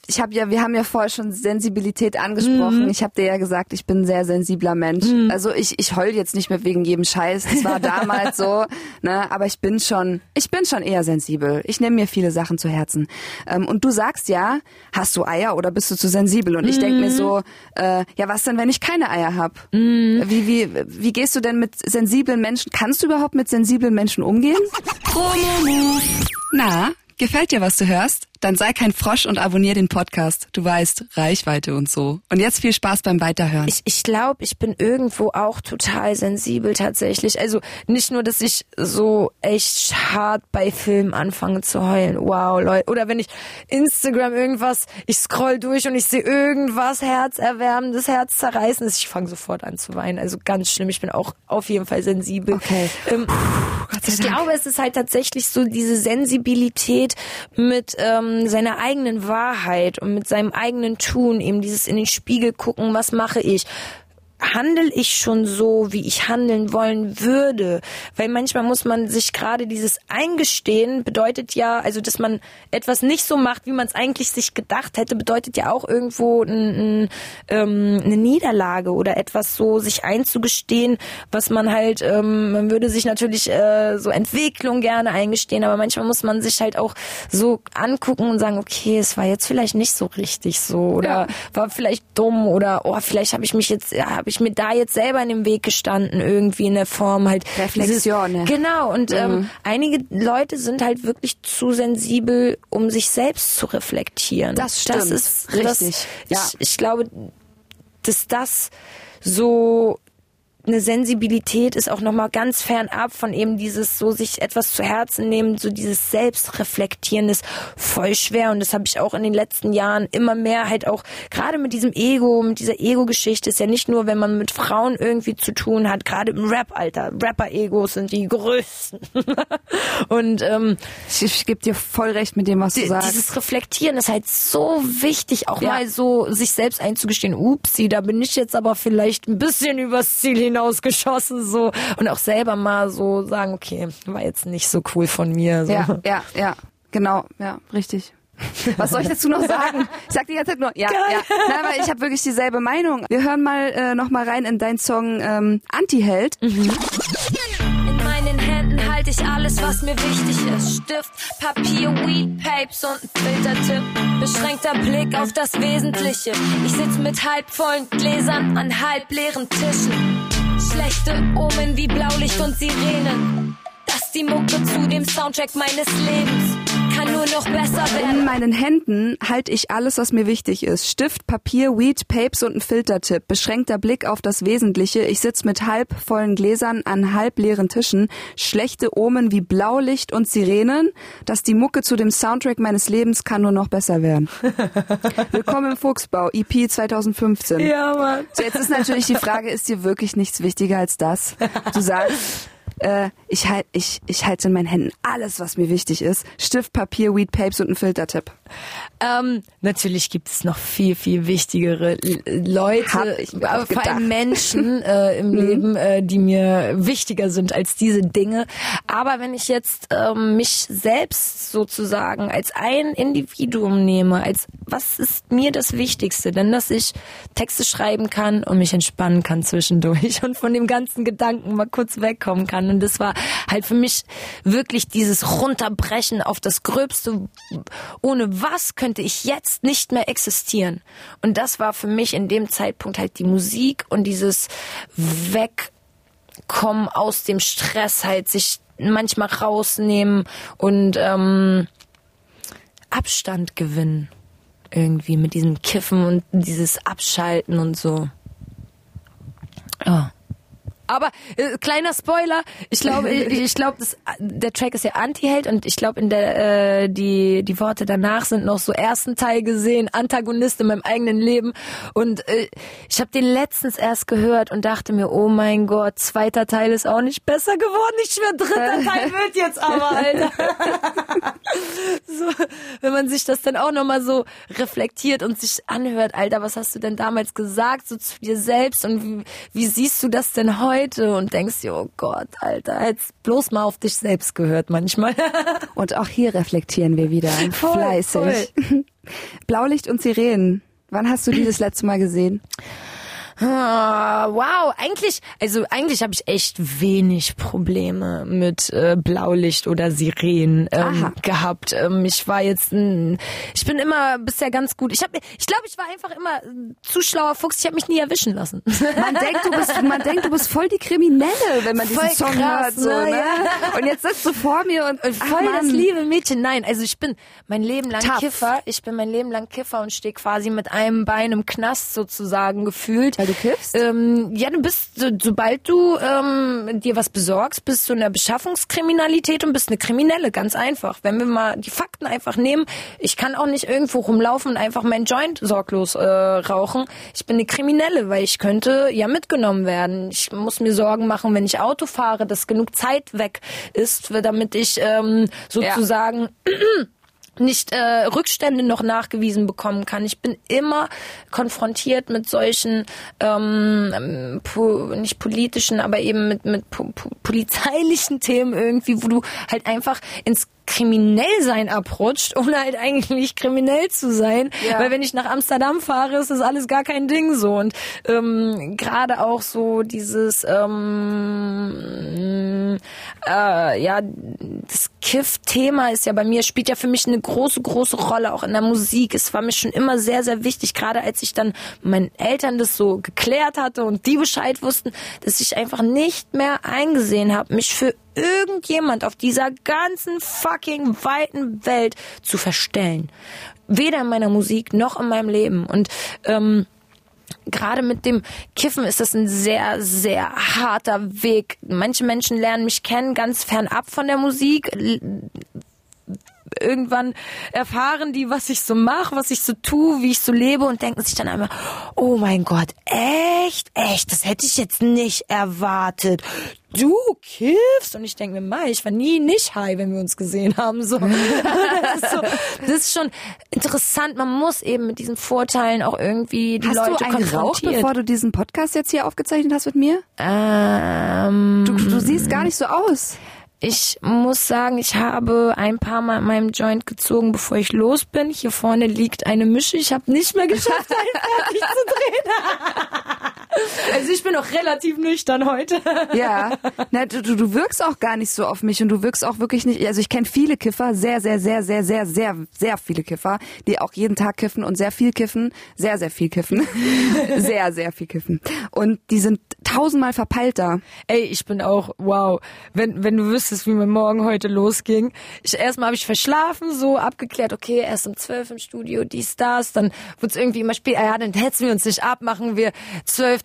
Ich habe ja, wir haben ja vorher schon Sensibilität angesprochen. Mhm. Ich habe dir ja gesagt, ich bin ein sehr sensibler Mensch. Mhm. Also ich, ich heul jetzt nicht mehr wegen jedem Scheiß. Das war damals so, ne? Aber ich bin schon, ich bin schon eher sensibel. Ich nehme mir viele Sachen zu Herzen. Ähm, und du sagst ja, hast du Eier oder bist du zu sensibel? Und ich mhm. denke mir so, äh, ja, was denn, wenn ich keine Eier habe? Mhm. Wie, wie, wie gehst du denn mit sensiblen Menschen? Kannst du überhaupt mit sensiblen Menschen umgehen? Na, gefällt dir, was du hörst? Dann sei kein Frosch und abonnier den Podcast. Du weißt, Reichweite und so. Und jetzt viel Spaß beim Weiterhören. Ich, ich glaube, ich bin irgendwo auch total sensibel tatsächlich. Also nicht nur, dass ich so echt hart bei Filmen anfange zu heulen. Wow, Leute. Oder wenn ich Instagram irgendwas, ich scroll durch und ich sehe irgendwas herzerwärmendes, herzzerreißendes. Ich fange sofort an zu weinen. Also ganz schlimm. Ich bin auch auf jeden Fall sensibel. Okay. Ähm, Puh, ich glaube, es ist halt tatsächlich so diese Sensibilität mit ähm, ähm, seiner eigenen Wahrheit und mit seinem eigenen Tun eben dieses in den Spiegel gucken, was mache ich, handle ich schon so, wie ich handeln wollen würde? Weil manchmal muss man sich gerade dieses Eingestehen bedeutet ja, also dass man etwas nicht so macht, wie man es eigentlich sich gedacht hätte, bedeutet ja auch irgendwo ein, ein, ähm, eine Niederlage oder etwas so sich einzugestehen, was man halt, ähm, man würde sich natürlich äh, so Entwicklung gerne eingestehen, aber manchmal muss man sich halt auch so angucken und sagen, okay, es war jetzt vielleicht nicht so richtig so oder ja. war vielleicht dumm oder oh, vielleicht habe ich mich jetzt, ja, habe ich mir da jetzt selber in dem Weg gestanden, irgendwie in der Form halt. Reflexion. Dieses, genau, und ähm, mhm. ähm, einige Leute sind halt wirklich zu sensibel, um sich selbst zu reflektieren. Das stimmt. Das ist richtig. Das, ja. ich, ich glaube, dass das so eine Sensibilität ist auch nochmal ganz fernab von eben dieses so sich etwas zu Herzen nehmen, so dieses Selbstreflektieren ist voll schwer und das habe ich auch in den letzten Jahren immer mehr halt auch gerade mit diesem Ego, mit dieser Ego-Geschichte ist ja nicht nur, wenn man mit Frauen irgendwie zu tun hat, gerade im Rap-Alter. Rapper-Egos sind die größten. und ähm, ich, ich gebe dir voll recht mit dem, was du sagst. Dieses Reflektieren ist halt so wichtig, auch ja. mal so sich selbst einzugestehen, upsi, da bin ich jetzt aber vielleicht ein bisschen übers Ziel hinaus hinausgeschossen so und auch selber mal so sagen, okay, war jetzt nicht so cool von mir. So. Ja, ja, ja, genau, ja, richtig. Was soll ich dazu noch sagen? Ich sag die ganze Zeit nur, ja, ja. Nein, aber ich habe wirklich dieselbe Meinung. Wir hören mal äh, noch mal rein in deinen Song ähm, Anti-Held. Mhm. In meinen Händen halte ich alles, was mir wichtig ist. Stift, Papier, Weed, Papes und ein Filtertipp. Beschränkter Blick auf das Wesentliche. Ich sitz mit halbvollen Gläsern an halbleeren Tischen. Schlechte Omen wie Blaulicht und Sirenen. Das ist die Mucke zu dem Soundtrack meines Lebens nur noch besser werden. In meinen Händen halte ich alles, was mir wichtig ist. Stift, Papier, Weed, Papes und ein Filtertipp. Beschränkter Blick auf das Wesentliche. Ich sitze mit halb vollen Gläsern an halb leeren Tischen. Schlechte Omen wie Blaulicht und Sirenen. Dass die Mucke zu dem Soundtrack meines Lebens kann nur noch besser werden. Willkommen im Fuchsbau, EP 2015. Ja, Mann. So, jetzt ist natürlich die Frage, ist dir wirklich nichts wichtiger als das? Du sagst, äh, ich halte ich, ich halte in meinen Händen alles, was mir wichtig ist. Stift, Papier, Weed, Papes und ein Filtertipp. Ähm, natürlich gibt es noch viel, viel wichtigere Leute, vor allem Menschen äh, im mhm. Leben, äh, die mir wichtiger sind als diese Dinge. Aber wenn ich jetzt ähm, mich selbst sozusagen als ein Individuum nehme, als was ist mir das Wichtigste? Denn dass ich Texte schreiben kann und mich entspannen kann zwischendurch und von dem ganzen Gedanken mal kurz wegkommen kann. Und das war halt für mich wirklich dieses Runterbrechen auf das Gröbste. Ohne was könnte ich jetzt nicht mehr existieren? Und das war für mich in dem Zeitpunkt halt die Musik und dieses Wegkommen aus dem Stress, halt sich manchmal rausnehmen und ähm, Abstand gewinnen. Irgendwie mit diesem Kiffen und dieses Abschalten und so. Ja. Aber äh, kleiner Spoiler, ich glaube, ich, ich glaube, der Track ist ja Anti-Held und ich glaube, in der äh, die die Worte danach sind noch so ersten Teil gesehen, Antagonist in meinem eigenen Leben und äh, ich habe den letztens erst gehört und dachte mir, oh mein Gott, zweiter Teil ist auch nicht besser geworden. Ich schwör, dritter Teil wird jetzt aber, Alter. so, wenn man sich das dann auch nochmal so reflektiert und sich anhört, Alter, was hast du denn damals gesagt so zu dir selbst und wie, wie siehst du das denn heute? Leute und denkst dir, oh Gott, Alter, hättest bloß mal auf dich selbst gehört manchmal. und auch hier reflektieren wir wieder voll, fleißig. Voll. Blaulicht und Sirenen. Wann hast du die das letzte Mal gesehen? Ah, wow, eigentlich, also eigentlich habe ich echt wenig Probleme mit äh, Blaulicht oder Sirenen ähm, gehabt. Ähm, ich war jetzt, ein, ich bin immer bisher ganz gut. Ich habe, ich glaube, ich war einfach immer zu schlauer Fuchs. Ich habe mich nie erwischen lassen. Man denkt, du bist, man denkt, du bist voll die Kriminelle, wenn man voll diesen Song krass, hört. So, ne? Ja. Und jetzt sitzt du vor mir und, und voll ach, das liebe Mädchen. Nein, also ich bin mein Leben lang Tough. Kiffer. Ich bin mein Leben lang Kiffer und stehe quasi mit einem Bein im Knast sozusagen gefühlt du kiffst? Ähm, ja, du bist, so, sobald du ähm, dir was besorgst, bist du in der Beschaffungskriminalität und bist eine Kriminelle, ganz einfach. Wenn wir mal die Fakten einfach nehmen, ich kann auch nicht irgendwo rumlaufen und einfach mein Joint sorglos äh, rauchen. Ich bin eine Kriminelle, weil ich könnte ja mitgenommen werden. Ich muss mir Sorgen machen, wenn ich Auto fahre, dass genug Zeit weg ist, damit ich ähm, sozusagen ja. Nicht äh, Rückstände noch nachgewiesen bekommen kann. Ich bin immer konfrontiert mit solchen ähm, po, nicht politischen, aber eben mit mit po, po, polizeilichen Themen irgendwie, wo du halt einfach ins Kriminellsein abrutscht, ohne halt eigentlich kriminell zu sein. Ja. Weil wenn ich nach Amsterdam fahre, ist das alles gar kein Ding so. Und ähm, gerade auch so dieses ähm, äh, ja, das Kiff-Thema ist ja bei mir, spielt ja für mich eine große, große Rolle, auch in der Musik. Es war mir schon immer sehr, sehr wichtig, gerade als ich dann meinen Eltern das so geklärt hatte und die Bescheid wussten, dass ich einfach nicht mehr eingesehen habe, mich für irgendjemand auf dieser ganzen fucking weiten Welt zu verstellen. Weder in meiner Musik noch in meinem Leben. Und ähm, gerade mit dem Kiffen ist das ein sehr, sehr harter Weg. Manche Menschen lernen mich kennen ganz fernab von der Musik, irgendwann erfahren die, was ich so mache, was ich so tue, wie ich so lebe und denken sich dann einmal, oh mein Gott, echt, echt, das hätte ich jetzt nicht erwartet. Du kiffst und ich denke mir, Mai, ich war nie nicht high, wenn wir uns gesehen haben. So. das, ist so das ist schon interessant. Man muss eben mit diesen Vorteilen auch irgendwie die hast Leute du einen geraucht, bevor du diesen Podcast jetzt hier aufgezeichnet hast mit mir? Ähm, du, du siehst gar nicht so aus. Ich muss sagen, ich habe ein paar Mal meinem Joint gezogen, bevor ich los bin. Hier vorne liegt eine Mische. Ich habe nicht mehr geschafft, einen fertig zu drehen. Also ich bin auch relativ nüchtern heute. ja, Na, du, du wirkst auch gar nicht so auf mich und du wirkst auch wirklich nicht. Also ich kenne viele Kiffer, sehr, sehr, sehr, sehr, sehr, sehr, sehr viele Kiffer, die auch jeden Tag kiffen und sehr viel kiffen, sehr, sehr viel kiffen, sehr, sehr viel kiffen. Und die sind tausendmal verpeilter. Ey, ich bin auch, wow, wenn, wenn du wüsstest, wie mein Morgen heute losging. Ich, erstmal habe ich verschlafen, so abgeklärt, okay, erst um zwölf im Studio, dies, das, dann wurde es irgendwie immer spät, ja, dann hetzen wir uns nicht ab, machen wir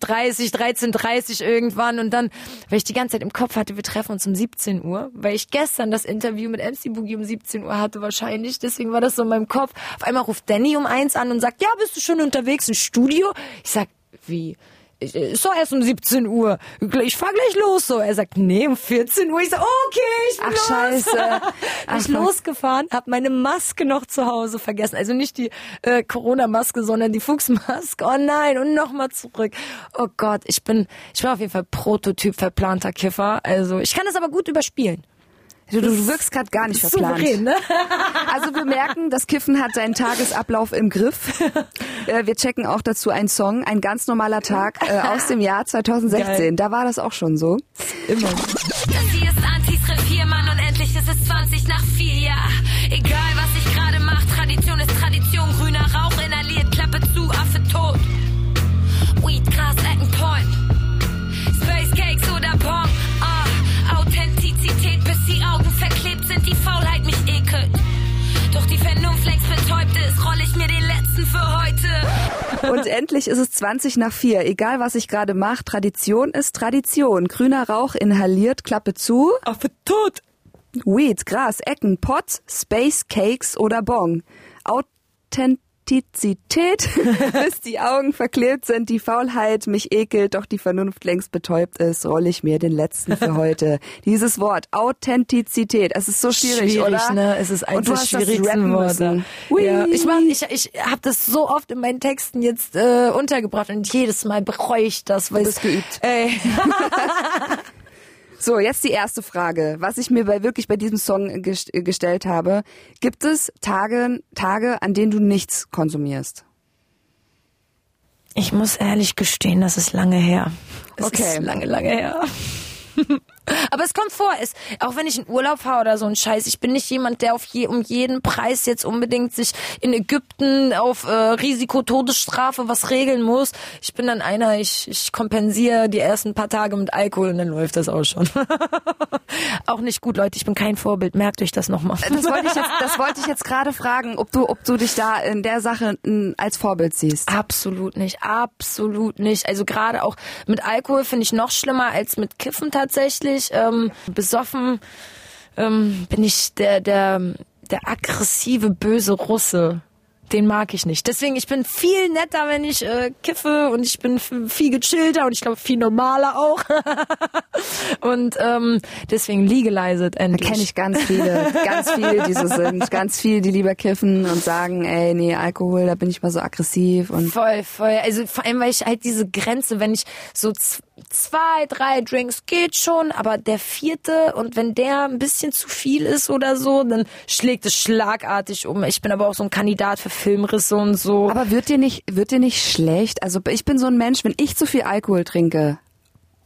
12.30, 13.30 irgendwann und dann, weil ich die ganze Zeit im Kopf hatte, wir treffen uns um 17 Uhr, weil ich gestern das Interview mit MC Boogie um 17 Uhr hatte wahrscheinlich, deswegen war das so in meinem Kopf. Auf einmal ruft Danny um eins an und sagt, ja, bist du schon unterwegs im Studio? Ich sag, wie? Ist doch erst um 17 Uhr. Ich fahr gleich los. So, er sagt, nee, um 14 Uhr. Ich sag, okay, ich bin Ach, los. scheiße. Bin ich losgefahren, habe meine Maske noch zu Hause vergessen. Also nicht die äh, Corona-Maske, sondern die Fuchsmaske. Oh nein, und nochmal zurück. Oh Gott, ich bin, ich bin auf jeden Fall Prototyp verplanter Kiffer. Also ich kann das aber gut überspielen. Du, du wirkst gerade gar nicht verplant. Souverän, ne? also wir merken, das Kiffen hat seinen Tagesablauf im Griff. Äh, wir checken auch dazu einen Song, ein ganz normaler Tag äh, aus dem Jahr 2016. Geil. Da war das auch schon so. Immer. Das hier ist Antis Revier, Mann, und endlich ist es 20 nach 4, die Faulheit mich ekelt. Doch die Vernunft längst betäubt ist, roll ich mir den letzten für heute. Und endlich ist es 20 nach 4. Egal was ich gerade mache, Tradition ist Tradition. Grüner Rauch inhaliert, Klappe zu. Affe tot. Weed, Gras, Ecken, Pot, Space Cakes oder Bong. Authent Authentizität, bis die Augen verklebt sind, die Faulheit mich ekelt, doch die Vernunft längst betäubt ist, rolle ich mir den letzten für heute. Dieses Wort, Authentizität, es ist so schwierig, schwierig oder? Ne? Es ist eines der schwierigsten Worte. Ja. Ich, mach, ich, ich habe das so oft in meinen Texten jetzt äh, untergebracht und jedes Mal bereue ich das. Weil du bist geübt. Ey. So, jetzt die erste Frage, was ich mir bei wirklich bei diesem Song gest gestellt habe. Gibt es Tage, Tage, an denen du nichts konsumierst? Ich muss ehrlich gestehen, das ist lange her. Es okay. ist lange, lange her. Aber es kommt vor, es, auch wenn ich in Urlaub fahre oder so ein Scheiß, ich bin nicht jemand, der auf je, um jeden Preis jetzt unbedingt sich in Ägypten auf äh, Risiko Todesstrafe was regeln muss. Ich bin dann einer, ich, ich kompensiere die ersten paar Tage mit Alkohol und dann läuft das auch schon. auch nicht gut, Leute, ich bin kein Vorbild, merkt euch das nochmal. das wollte ich jetzt, das wollte ich jetzt gerade fragen, ob du, ob du dich da in der Sache als Vorbild siehst. Absolut nicht, absolut nicht. Also gerade auch mit Alkohol finde ich noch schlimmer als mit Kiffen tatsächlich ehrlich, ähm, besoffen ähm, bin ich der, der, der aggressive, böse Russe den mag ich nicht. Deswegen, ich bin viel netter, wenn ich äh, kiffe und ich bin viel gechillter und ich glaube viel normaler auch. und ähm, deswegen legalized endlich. Da kenne ich ganz viele, ganz viele, die so sind. Ganz viele, die lieber kiffen und sagen, ey, nee, Alkohol, da bin ich mal so aggressiv. und Voll, voll. Also vor allem, weil ich halt diese Grenze, wenn ich so zwei, drei Drinks geht schon, aber der vierte und wenn der ein bisschen zu viel ist oder so, dann schlägt es schlagartig um. Ich bin aber auch so ein Kandidat für Filmrisse und so. Aber wird dir nicht, wird dir nicht schlecht? Also ich bin so ein Mensch, wenn ich zu viel Alkohol trinke,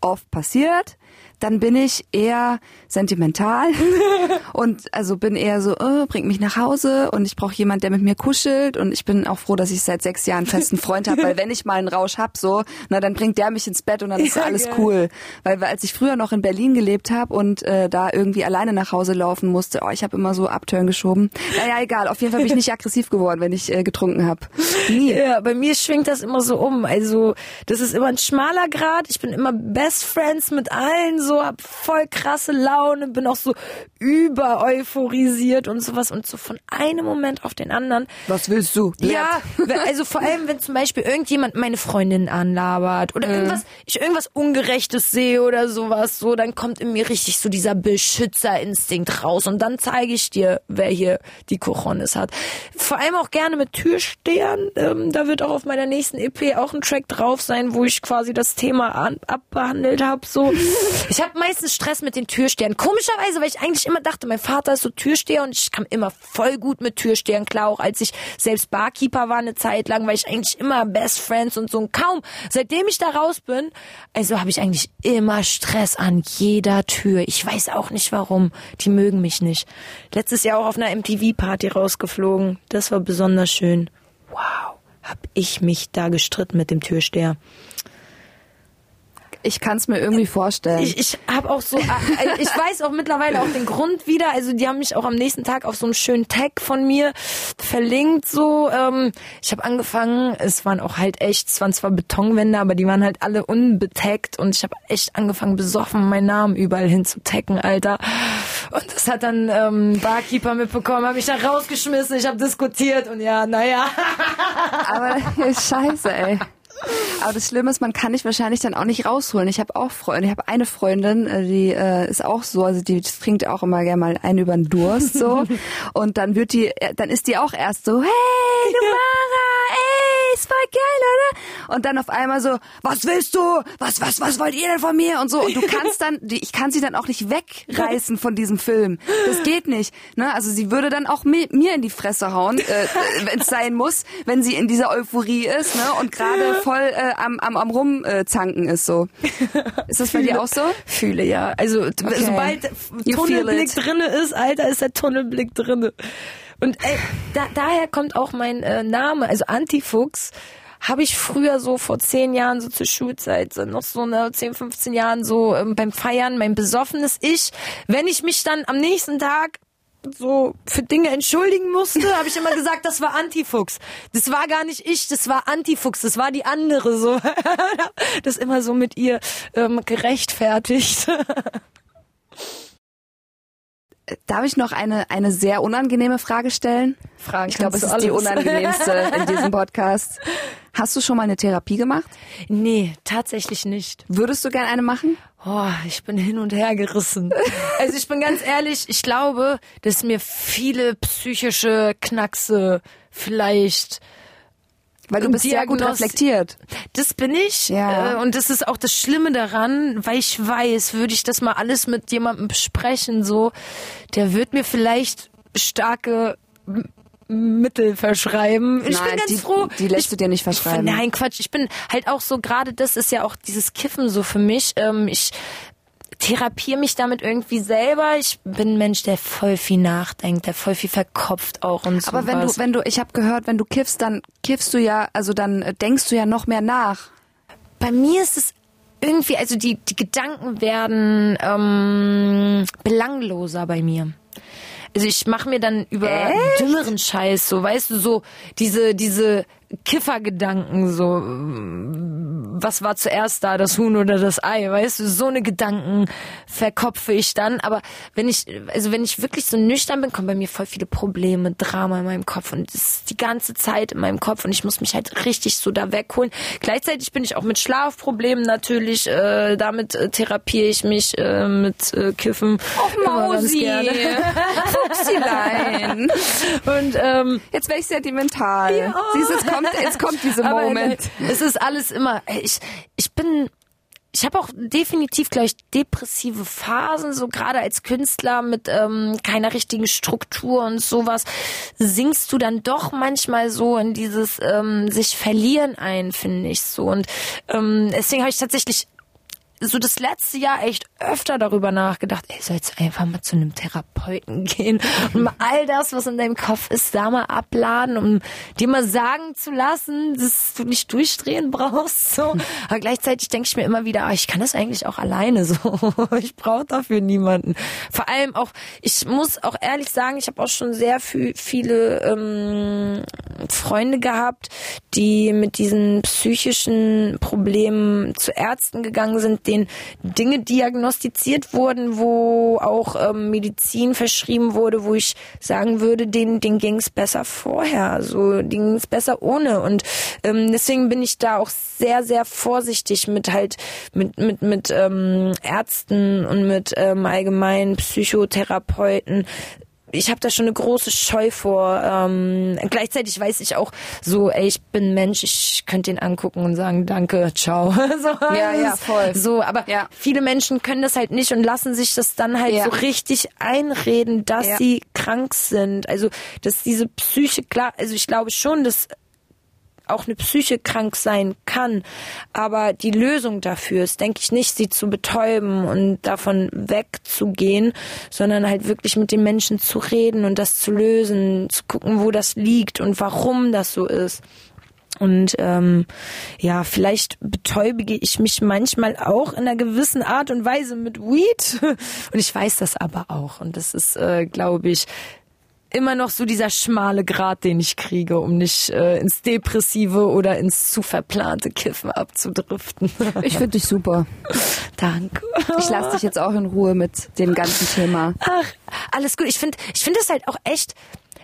oft passiert, dann bin ich eher sentimental und also bin eher so, oh, bringt mich nach Hause und ich brauche jemand, der mit mir kuschelt und ich bin auch froh, dass ich seit sechs Jahren einen festen Freund habe, weil wenn ich mal einen Rausch hab, so, na dann bringt der mich ins Bett und dann ist ja, alles geil. cool. Weil als ich früher noch in Berlin gelebt habe und äh, da irgendwie alleine nach Hause laufen musste, oh, ich habe immer so Abturn geschoben. Naja, egal, auf jeden Fall bin ich nicht aggressiv geworden, wenn ich äh, getrunken habe. Nie. Ja, bei mir schwingt das immer so um. Also das ist immer ein schmaler Grad. Ich bin immer Best Friends mit allen, so hab voll krasse Laune, bin auch so über euphorisiert und sowas und so von einem Moment auf den anderen. Was willst du? Ja, also vor allem, wenn zum Beispiel irgendjemand meine Freundin anlabert oder mhm. irgendwas, ich irgendwas Ungerechtes sehe oder sowas, so, dann kommt in mir richtig so dieser Beschützerinstinkt raus und dann zeige ich dir, wer hier die Cojones hat. Vor allem auch gerne mit Türstehern. Ähm, da wird auch auf meiner nächsten EP auch ein Track drauf sein, wo ich quasi das Thema an, abbehandelt habe. So, ich habe meistens Stress mit den Türstehern. Komischerweise, weil ich eigentlich immer dachte, mein Vater ist so Türsteher und ich kam immer voll gut mit Türstehern klar, auch als ich selbst Barkeeper war eine Zeit lang, weil ich eigentlich immer Best Friends und so und kaum, seitdem ich da raus bin, also habe ich eigentlich immer Stress an jeder Tür. Ich weiß auch nicht warum. Die mögen mich nicht. Letztes Jahr auch auf einer MTV-Party rausgeflogen. Das war besonders schön. Wow, hab ich mich da gestritten mit dem Türsteher. Ich kann es mir irgendwie vorstellen. Ich, ich habe auch so, äh, äh, ich weiß auch mittlerweile auch den Grund wieder. Also die haben mich auch am nächsten Tag auf so einem schönen Tag von mir verlinkt. So, ähm, ich habe angefangen. Es waren auch halt echt, es waren zwar Betonwände, aber die waren halt alle unbetaggt und ich habe echt angefangen besoffen, meinen Namen überall hin zu taggen, Alter. Und das hat dann ähm, Barkeeper mitbekommen, habe ich da rausgeschmissen. Ich habe diskutiert und ja, naja. aber scheiße, ey. Aber das Schlimme ist, man kann dich wahrscheinlich dann auch nicht rausholen. Ich habe auch Freunde, ich habe eine Freundin, äh, die äh, ist auch so, also die trinkt auch immer gerne mal einen über den Durst so. Und dann wird die, äh, dann ist die auch erst so, hey, du Mara, ey, ist voll geil, oder? Und dann auf einmal so, was willst du? Was, was, was wollt ihr denn von mir? Und so. Und du kannst dann, ich kann sie dann auch nicht wegreißen von diesem Film. Das geht nicht. Ne? Also sie würde dann auch mir in die Fresse hauen, äh, wenn es sein muss, wenn sie in dieser Euphorie ist, ne? Und gerade voll äh, am, am, am rumzanken äh, ist so. Ist das bei dir auch so? Fühle ja. Also okay. sobald you Tunnelblick drinne ist, Alter, ist der Tunnelblick drinne. Und ey, da, daher kommt auch mein äh, Name, also Antifuchs habe ich früher so vor zehn Jahren, so zur Schulzeit, noch so eine 10, 15 Jahren so ähm, beim Feiern, mein besoffenes Ich, wenn ich mich dann am nächsten Tag so für Dinge entschuldigen musste, habe ich immer gesagt, das war Antifuchs. Das war gar nicht ich, das war Antifuchs, das war die andere so. das immer so mit ihr ähm, gerechtfertigt. Darf ich noch eine, eine sehr unangenehme Frage stellen? Fragen ich glaube, es ist du die alles. unangenehmste in diesem Podcast. Hast du schon mal eine Therapie gemacht? Nee, tatsächlich nicht. Würdest du gerne eine machen? Oh, ich bin hin und her gerissen. Also ich bin ganz ehrlich, ich glaube, dass mir viele psychische Knackse vielleicht Weil du bist sehr gut Diagnos- reflektiert. Das bin ich. Ja. Äh, und das ist auch das Schlimme daran, weil ich weiß, würde ich das mal alles mit jemandem besprechen, so, der wird mir vielleicht starke Mittel verschreiben. Ich Nein, bin ganz die- froh. die lässt ich, du dir nicht verschreiben. Nein, Quatsch. Ich bin halt auch so, gerade das ist ja auch dieses Kiffen so für mich. Ähm, ich therapiere mich damit irgendwie selber. Ich bin ein Mensch, der voll viel nachdenkt, der voll viel verkopft auch und so. Aber wenn du, wenn du, ich habe gehört, wenn du kiffst, dann kiffst du ja, also dann äh, denkst du ja noch mehr nach. bei mir ist es irgendwie, also die, die Gedanken werden ähm, belangloser bei mir. Also ich mache mir dann über Echt? dümmeren Scheiß, so weißt du, so diese, diese Kiffergedanken, so was war zuerst da, das Huhn oder das Ei, weißt du, so eine Gedanken verkopfe ich dann. Aber wenn ich, also wenn ich wirklich so nüchtern bin, kommen bei mir voll viele Probleme, Drama in meinem Kopf und das ist die ganze Zeit in meinem Kopf und ich muss mich halt richtig so da wegholen. Gleichzeitig bin ich auch mit Schlafproblemen natürlich, äh, damit äh, therapiere ich mich äh, mit äh, Kiffen. ganz gerne. Fuchsilein. Und ähm, Jetzt wäre ich sentimental. Siehst du, kommt, jetzt kommt dieser Aber Moment. Es ist alles immer. Ich, ich bin. Ich habe auch definitiv gleich depressive Phasen, so gerade als Künstler mit ähm, keiner richtigen Struktur und sowas, singst du dann doch manchmal so in dieses ähm, sich verlieren ein, finde ich so. Und ähm, deswegen habe ich tatsächlich so das letzte Jahr echt öfter darüber nachgedacht, ey, soll jetzt einfach mal zu einem Therapeuten gehen und mal all das, was in deinem Kopf ist, da mal abladen, um dir mal sagen zu lassen, dass du nicht durchdrehen brauchst. So. Aber gleichzeitig denke ich mir immer wieder, ah, ich kann das eigentlich auch alleine so. Ich brauche dafür niemanden. Vor allem auch, ich muss auch ehrlich sagen, ich habe auch schon sehr viel, viele ähm, Freunde gehabt, die mit diesen psychischen Problemen zu Ärzten gegangen sind, denen Dinge diagnostiziert wurden, wo auch ähm, Medizin verschrieben wurde, wo ich sagen würde, denen, denen ging es besser vorher, so denen ging es besser ohne. Und ähm, deswegen bin ich da auch sehr, sehr vorsichtig mit halt mit mit mit ähm, Ärzten und mit ähm, allgemeinen Psychotherapeuten ich habe da schon eine große Scheu vor. Ähm, gleichzeitig weiß ich auch so, ey, ich bin Mensch, ich könnte ihn angucken und sagen, danke, ciao. so, Ja, ja, voll. So, aber Ja. viele Menschen können das halt nicht und lassen sich das dann halt Ja. so richtig einreden, dass Ja. sie krank sind. Also, dass diese Psyche, klar, also ich glaube schon, dass auch eine Psyche krank sein kann. Aber die Lösung dafür ist, denke ich, nicht, sie zu betäuben und davon wegzugehen, sondern halt wirklich mit den Menschen zu reden und das zu lösen, zu gucken, wo das liegt und warum das so ist. Und ähm, ja, vielleicht betäubige ich mich manchmal auch in einer gewissen Art und Weise mit Weed. Und ich weiß das aber auch. Und das ist, äh, glaube ich, immer noch so dieser schmale Grat, den ich kriege, um nicht äh, ins Depressive oder ins zu verplante Kiffen abzudriften. Ich finde dich super. Danke. Ich lasse dich jetzt auch in Ruhe mit dem ganzen Thema. Ach, alles gut. Ich finde, ich finde es halt auch echt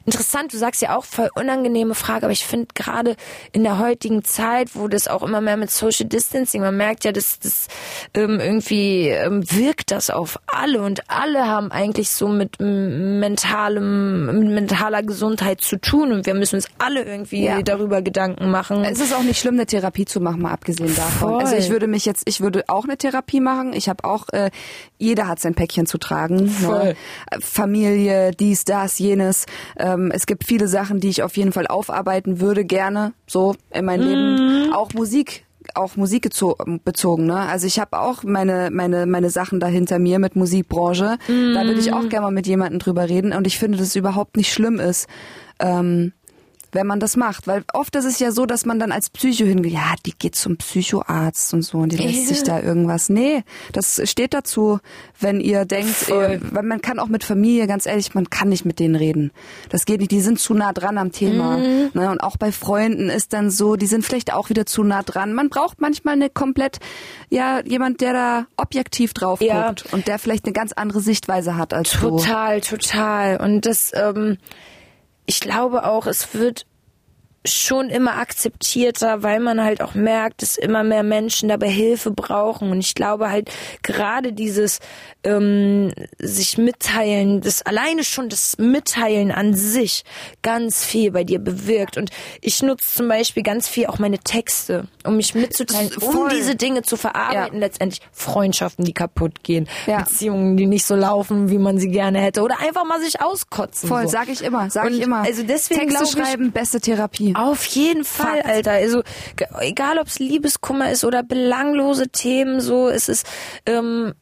interessant. Du sagst ja auch voll unangenehme Frage, aber ich finde gerade in der heutigen Zeit, wo das auch immer mehr mit Social Distancing, man merkt ja, dass das ähm, irgendwie ähm, wirkt das auf alle und alle haben eigentlich so mit mentalem, mit mentaler Gesundheit zu tun und wir müssen uns alle irgendwie Ja. darüber Gedanken machen. Es ist auch nicht schlimm, eine Therapie zu machen, mal abgesehen davon. Voll. Also ich würde mich jetzt, ich würde auch eine Therapie machen. Ich habe auch, äh, jeder hat sein Päckchen zu tragen. Voll. Ne? Äh, Familie, dies, das, jenes. Ähm, es gibt viele Sachen, die ich auf jeden Fall aufarbeiten würde, gerne so in mein Leben. Auch Musik auch Musik bezogen, ne? Also ich habe auch meine meine meine Sachen da hinter mir mit Musikbranche. Da würde ich auch gerne mal mit jemandem drüber reden und ich finde, dass es überhaupt nicht schlimm ist, ähm, wenn man das macht. Weil oft ist es ja so, dass man dann als Psycho hingeht, ja, die geht zum Psychoarzt und so und die lässt sich da irgendwas. Nee, das steht dazu, wenn ihr denkt, ihr, weil man kann auch mit Familie, ganz ehrlich, man kann nicht mit denen reden. Das geht nicht, die sind zu nah dran am Thema. Mhm. Ne? Und auch bei Freunden ist dann so, die sind vielleicht auch wieder zu nah dran. Man braucht manchmal eine komplett, ja, jemand, der da objektiv drauf ja. guckt und der vielleicht eine ganz andere Sichtweise hat als total, du. Total, total. Und das, ähm, ich glaube auch, es wird schon immer akzeptierter, weil man halt auch merkt, dass immer mehr Menschen dabei Hilfe brauchen. Und ich glaube halt gerade dieses ähm, sich mitteilen, das alleine schon das Mitteilen an sich ganz viel bei dir bewirkt. Und ich nutze zum Beispiel ganz viel auch meine Texte, um mich mitzuteilen, um diese Dinge zu verarbeiten. Ja. Letztendlich Freundschaften, die kaputt gehen, ja. Beziehungen, die nicht so laufen, wie man sie gerne hätte, oder einfach mal sich auskotzen. Voll, so. sag ich immer, sag Und ich immer. Also deswegen Texte schreiben, beste Therapie. Auf jeden Fall, Fakt. Alter. Also egal, ob es Liebeskummer ist oder belanglose Themen, so es ist ähm,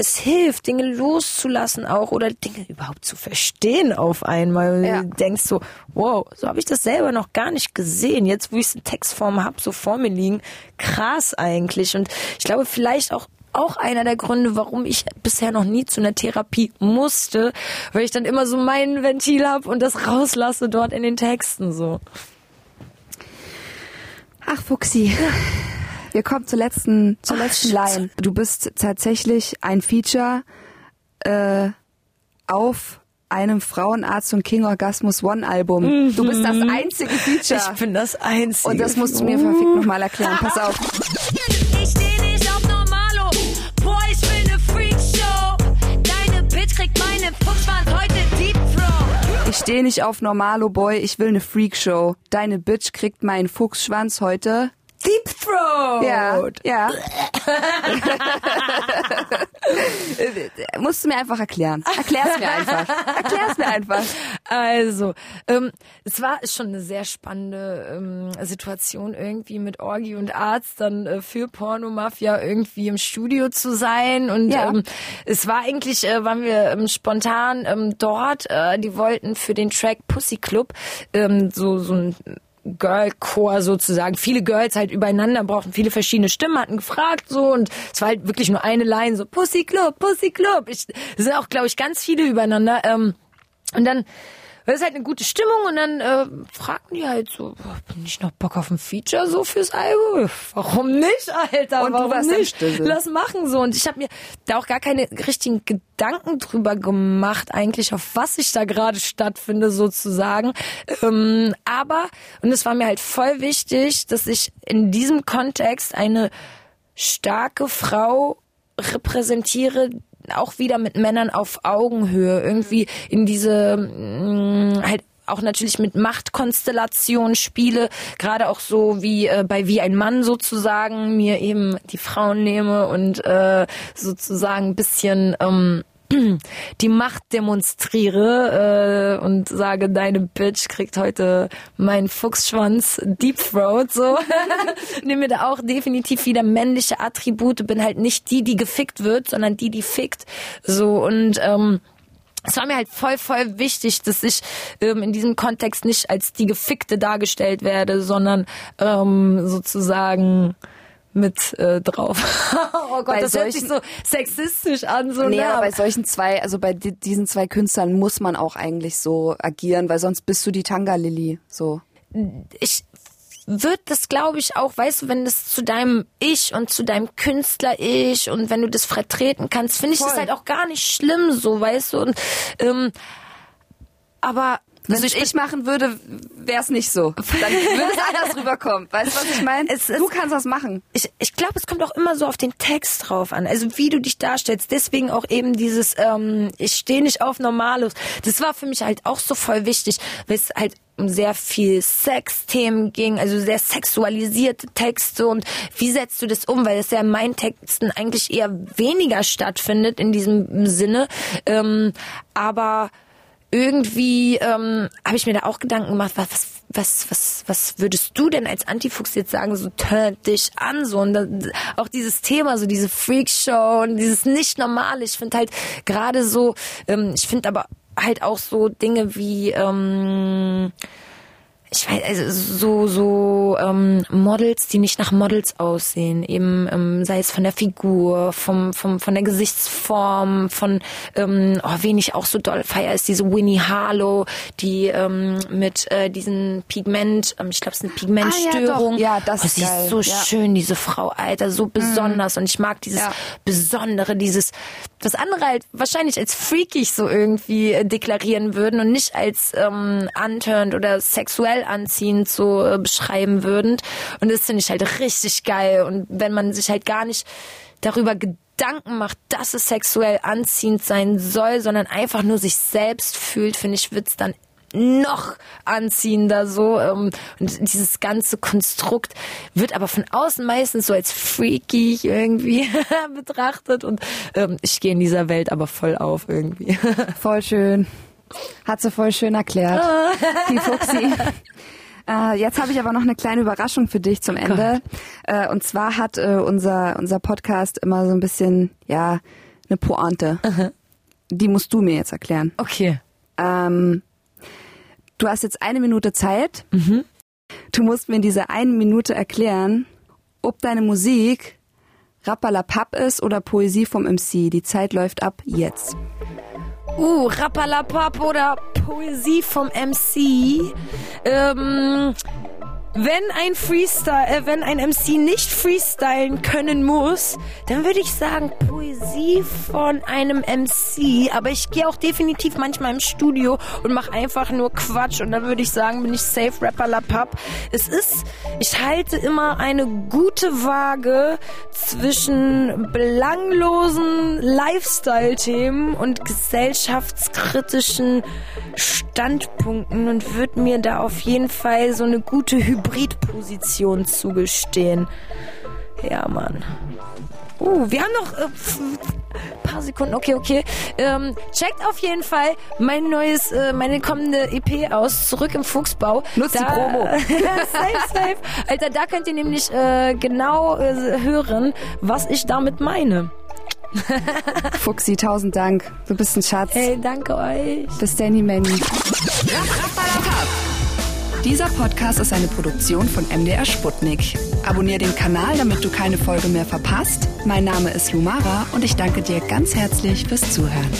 es hilft, Dinge loszulassen auch oder Dinge überhaupt zu verstehen auf einmal. Ja. Du denkst so, wow, so habe ich das selber noch gar nicht gesehen. Jetzt, wo ich es in Textform habe, so vor mir liegen, krass eigentlich. Und ich glaube, vielleicht auch auch einer der Gründe, warum ich bisher noch nie zu einer Therapie musste, weil ich dann immer so mein Ventil habe und das rauslasse dort in den Texten so. Ach, Fuxi. Wir kommen zur letzten, zur Ach, letzten Line. Du bist tatsächlich ein Feature äh, auf einem Frauenarzt und King Orgasmus One Album. Mhm. Du bist das einzige Feature. Ich bin das einzige. Und das musst du mir verfickt nochmal erklären. Pass auf. Ich stehe nicht auf Normalo, Boy. Ich will ne Freakshow. Deine Bitch kriegt meinen Fuchsschwanz heute Deep Throat. Ja, ja. Musst du mir einfach erklären. Erklär's mir einfach. Erklär's mir einfach. Also, ähm, es war schon eine sehr spannende ähm, Situation irgendwie mit Orgi und Arzt dann äh, für Pornomafia irgendwie im Studio zu sein und ja. ähm, es war eigentlich, äh, waren wir ähm, spontan ähm, dort. Äh, die wollten für den Track Pussy Club ähm, so so ein Girl-Chor sozusagen. Viele Girls halt übereinander brauchten viele verschiedene Stimmen, hatten gefragt so und es war halt wirklich nur eine Line so Pussy Club, Pussy Club. Ich, es sind auch, glaube ich, ganz viele übereinander. Ähm, und dann das ist halt eine gute Stimmung und dann äh, fragten die halt so, bin ich noch Bock auf ein Feature so fürs Album? Warum nicht, Alter? Und Warum nicht? Lass machen so. Und ich habe mir da auch gar keine richtigen Gedanken drüber gemacht, eigentlich, auf was ich da gerade stattfinde, sozusagen. Ähm, aber, und es war mir halt voll wichtig, dass ich in diesem Kontext eine starke Frau repräsentiere, auch wieder mit Männern auf Augenhöhe irgendwie in diese mh, mm, halt auch natürlich mit Machtkonstellationen spiele, gerade auch so wie äh, bei wie ein Mann sozusagen mir eben die Frauen nehme und äh, sozusagen ein bisschen ähm, die Macht demonstriere äh, und sage, deine Bitch kriegt heute meinen Fuchsschwanz Deep Throat, so. Nehme da auch definitiv wieder männliche Attribute, bin halt nicht die, die gefickt wird, sondern die, die fickt, so und ähm, es war mir halt voll, voll wichtig, dass ich ähm, in diesem Kontext nicht als die Gefickte dargestellt werde, sondern ähm, sozusagen mit äh, drauf. oh Gott, bei das solchen, hört sich so sexistisch an. So nee, ne? aber bei solchen zwei, also bei diesen zwei Künstlern muss man auch eigentlich so agieren, weil sonst bist du die Tanga-Lilly. So. Ich wird das, glaube ich, auch, weißt du, wenn das zu deinem Ich und zu deinem Künstler-Ich und wenn du das vertreten kannst, finde ich Voll. das halt auch gar nicht schlimm, so, weißt du. Und ähm, aber wenn also ich, ich machen würde, wäre es nicht so. Dann würde es anders rüberkommen. Weißt du, was ich meine? Du kannst das machen. Ich, ich glaube, es kommt auch immer so auf den Text drauf an. Also wie du dich darstellst. Deswegen auch eben dieses, ähm, ich stehe nicht auf Normalos. Das war für mich halt auch so voll wichtig, weil es halt um sehr viel Sexthemen ging, also sehr sexualisierte Texte und wie setzt du das um, weil es ja in meinen Texten eigentlich eher weniger stattfindet in diesem Sinne, ähm, aber irgendwie ähm, habe ich mir da auch Gedanken gemacht, was, was, was, was würdest du denn als Antifuchs jetzt sagen, so turn dich an, so und dann, auch dieses Thema, so diese Freakshow und dieses nicht normale. Ich finde halt gerade so, ähm, ich finde aber halt auch so Dinge wie ähm, ich weiß, also so, so ähm, Models, die nicht nach Models aussehen, eben ähm, sei es von der Figur, vom, vom, von der Gesichtsform, von ähm, oh, wen ich auch so doll feier, ist diese Winnie Harlow, die ähm, mit äh, diesen Pigment, ähm, ich glaube, es ist eine Pigmentstörung. Ah, ja, ja, das oh, ist sie geil. ist so Ja. Mhm. schön, diese Frau, Alter, so besonders und ich mag dieses Ja. Besondere, dieses, was andere halt wahrscheinlich als freakig so irgendwie äh, deklarieren würden und nicht als ähm, unturned oder sexuell anziehend so äh, beschreiben würden. Und das finde ich halt richtig geil. Und wenn man sich halt gar nicht darüber Gedanken macht, dass es sexuell anziehend sein soll, sondern einfach nur sich selbst fühlt, finde ich, wird's dann noch anziehender so ähm, und dieses ganze Konstrukt wird aber von außen meistens so als freaky irgendwie betrachtet und ähm, ich gehe in dieser Welt aber voll auf irgendwie. Voll schön. Hat sie voll schön erklärt. Die Fuchsi. Äh, jetzt habe ich aber noch eine kleine Überraschung für dich zum Ende. Äh, und zwar hat äh, unser, unser Podcast immer so ein bisschen, ja, eine Pointe. Die musst du mir jetzt erklären. Okay. Ähm, du hast jetzt eine Minute Zeit. Du musst mir in dieser einen Minute erklären, ob deine Musik Rappalapap ist oder Poesie vom MC. Die Zeit läuft ab jetzt. Uh, Rappalapap oder Poesie vom MC. Ähm, wenn ein Freestyle, äh, wenn ein MC nicht freestylen können muss, dann würde ich sagen Poesie von einem MC. Aber ich gehe auch definitiv manchmal im Studio und mache einfach nur Quatsch und dann würde ich sagen, bin ich safe Rappalapap. Es ist, ich halte immer eine gute Waage zwischen belanglosen Lifestyle-Themen und gesellschaftskritischen Standpunkten und würde mir da auf jeden Fall so eine gute Hybridposition zugestehen. Ja, Mann. Uh, wir haben noch äh, paar Sekunden. Okay, okay. Ähm, checkt auf jeden Fall mein neues, äh, meine kommende EP aus. Zurück im Fuchsbau. Nutzt die Promo. safe, safe. Alter, da könnt ihr nämlich äh, genau äh, hören, was ich damit meine. Fuchsi, tausend Dank. Du bist ein Schatz. Ey, danke euch. Bis Danny Manny. Dieser Podcast ist eine Produktion von MDR Sputnik. Abonnier den Kanal, damit du keine Folge mehr verpasst. Mein Name ist Lumara und ich danke dir ganz herzlich fürs Zuhören.